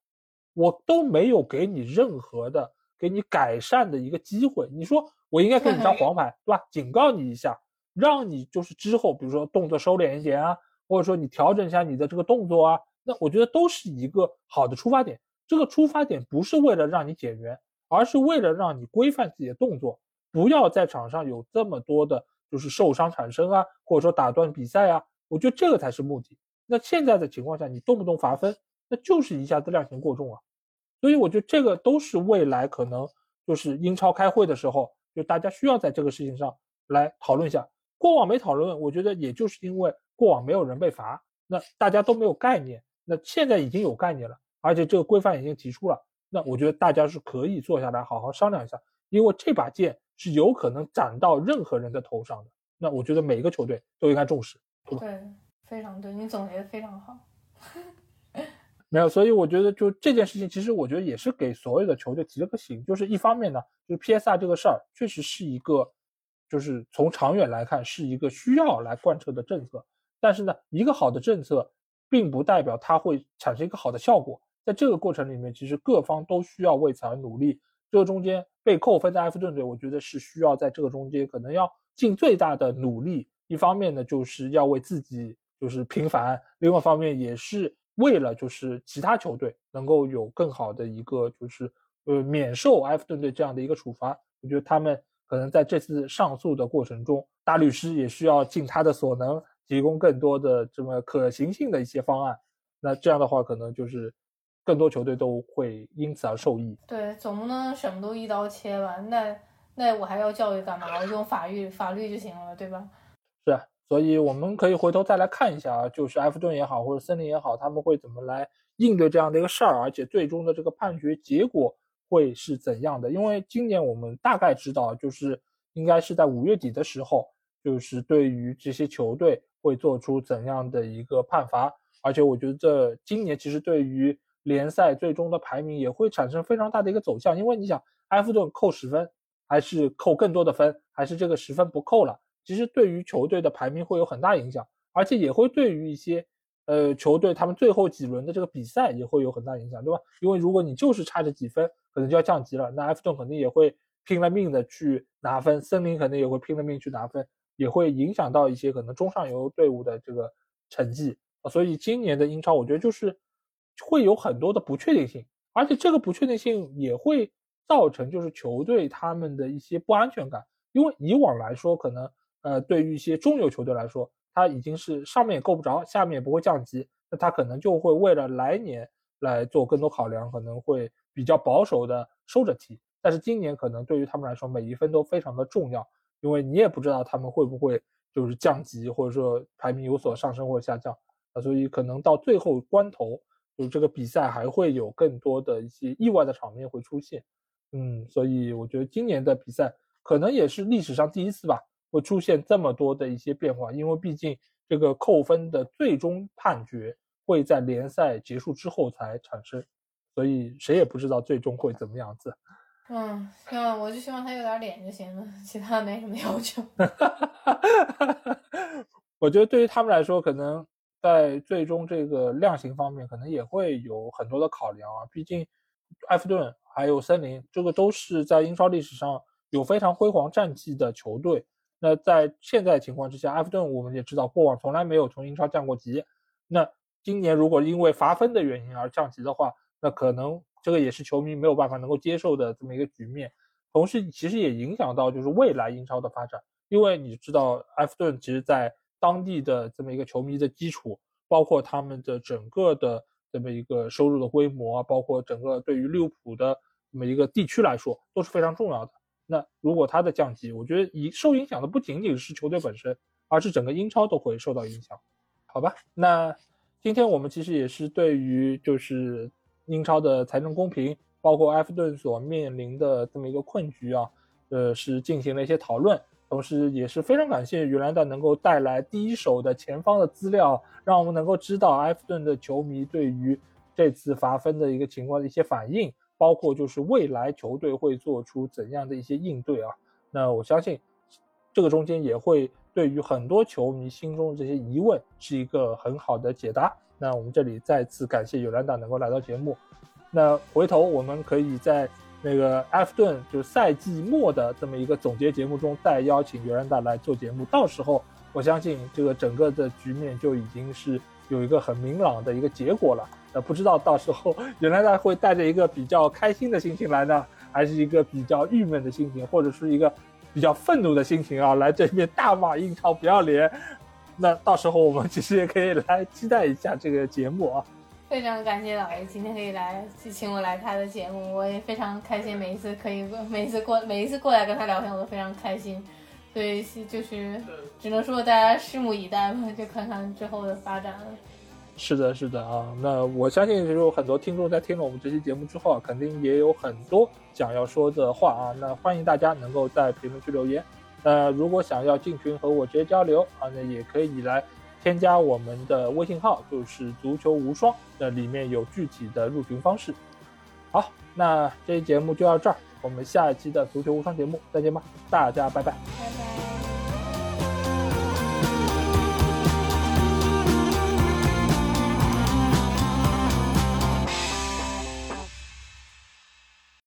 我都没有给你任何的给你改善的一个机会。你说我应该给你张黄牌，对吧？警告你一下，让你就是之后，比如说动作收敛一点啊，或者说你调整一下你的这个动作啊，那我觉得都是一个好的出发点。这个出发点不是为了让你减员，而是为了让你规范自己的动作，不要在场上有这么多的，就是受伤产生啊，或者说打断比赛啊。我觉得这个才是目的。那现在的情况下，你动不动罚分，那就是一下子量刑过重啊。所以我觉得这个都是未来可能就是英超开会的时候，就大家需要在这个事情上来讨论一下。过往没讨论，我觉得也就是因为过往没有人被罚，那大家都没有概念。那现在已经有概念了。而且这个规范已经提出了，那我觉得大家是可以坐下来好好商量一下，因为这把剑是有可能斩到任何人的头上的。那我觉得每个球队都应该重视，对吧？对，非常对，你总结的非常好。没有，所以我觉得就这件事情，其实我觉得也是给所有的球队提了个醒，就是一方面呢，就是 PSR 这个事儿确实是一个，就是从长远来看是一个需要来贯彻的政策，但是呢，一个好的政策并不代表它会产生一个好的效果。在这个过程里面，其实各方都需要为此而努力。这个中间被扣分的埃弗顿队，我觉得是需要在这个中间可能要尽最大的努力。一方面呢，就是要为自己就是平反；另外一方面，也是为了就是其他球队能够有更好的一个就是呃免受埃弗顿队这样的一个处罚。我觉得他们可能在这次上诉的过程中，大律师也需要尽他的所能，提供更多的这么可行性的一些方案。那这样的话，可能就是。更多球队都会因此而受益。对，总不能什么都一刀切吧？那那我还要教育干嘛？我用法律法律就行了，对吧？是，所以我们可以回头再来看一下啊，就是埃弗顿也好，或者森林也好，他们会怎么来应对这样的一个事儿，而且最终的这个判决结果会是怎样的？因为今年我们大概知道，就是应该是在五月底的时候，就是对于这些球队会做出怎样的一个判罚，而且我觉得这今年其实对于联赛最终的排名也会产生非常大的一个走向，因为你想，埃弗顿扣十分，还是扣更多的分，还是这个十分不扣了，其实对于球队的排名会有很大影响，而且也会对于一些呃球队他们最后几轮的这个比赛也会有很大影响，对吧？因为如果你就是差这几分，可能就要降级了，那埃弗顿肯定也会拼了命的去拿分，森林肯定也会拼了命去拿分，也会影响到一些可能中上游队伍的这个成绩所以今年的英超，我觉得就是。会有很多的不确定性，而且这个不确定性也会造成就是球队他们的一些不安全感。因为以往来说，可能呃对于一些中游球队来说，他已经是上面也够不着，下面也不会降级，那他可能就会为了来年来做更多考量，可能会比较保守的收着踢。但是今年可能对于他们来说，每一分都非常的重要，因为你也不知道他们会不会就是降级，或者说排名有所上升或者下降啊，所以可能到最后关头。就这个比赛还会有更多的一些意外的场面会出现，嗯，所以我觉得今年的比赛可能也是历史上第一次吧，会出现这么多的一些变化，因为毕竟这个扣分的最终判决会在联赛结束之后才产生，所以谁也不知道最终会怎么样子。嗯，希望我就希望他有点脸就行了，其他没什么要求。我觉得对于他们来说，可能。在最终这个量刑方面，可能也会有很多的考量啊。毕竟，埃弗顿还有森林，这个都是在英超历史上有非常辉煌战绩的球队。那在现在情况之下，埃弗顿我们也知道，过往从来没有从英超降过级。那今年如果因为罚分的原因而降级的话，那可能这个也是球迷没有办法能够接受的这么一个局面。同时，其实也影响到就是未来英超的发展，因为你知道，埃弗顿其实在。当地的这么一个球迷的基础，包括他们的整个的这么一个收入的规模，包括整个对于利物浦的这么一个地区来说都是非常重要的。那如果它的降级，我觉得影受影响的不仅仅是球队本身，而是整个英超都会受到影响。好吧，那今天我们其实也是对于就是英超的财政公平，包括埃弗顿所面临的这么一个困局啊，呃，是进行了一些讨论。同时也是非常感谢原来的能够带来第一手的前方的资料，让我们能够知道埃弗顿的球迷对于这次罚分的一个情况的一些反应，包括就是未来球队会做出怎样的一些应对啊。那我相信这个中间也会对于很多球迷心中的这些疑问是一个很好的解答。那我们这里再次感谢尤兰达能够来到节目。那回头我们可以在那个埃弗顿就是赛季末的这么一个总结节目中再邀请尤兰达来做节目。到时候我相信这个整个的局面就已经是有一个很明朗的一个结果了。呃，不知道到时候尤兰达会带着一个比较开心的心情来呢，还是一个比较郁闷的心情，或者是一个比较愤怒的心情啊，来这边大骂英超不要脸。那到时候我们其实也可以来期待一下这个节目啊。非常感谢老爷今天可以来请我来他的节目，我也非常开心。每一次可以每一次过每一次过来跟他聊天，我都非常开心。所以就是只能说大家拭目以待吧，就看看之后的发展。是的，是的啊。那我相信，就是很多听众在听了我们这期节目之后啊，肯定也有很多想要说的话啊。那欢迎大家能够在评论区留言。那如果想要进群和我直接交流啊，那也可以来添加我们的微信号，就是足球无双，那里面有具体的入群方式。好，那这期节目就到这儿，我们下一期的足球无双节目再见吧，大家拜拜。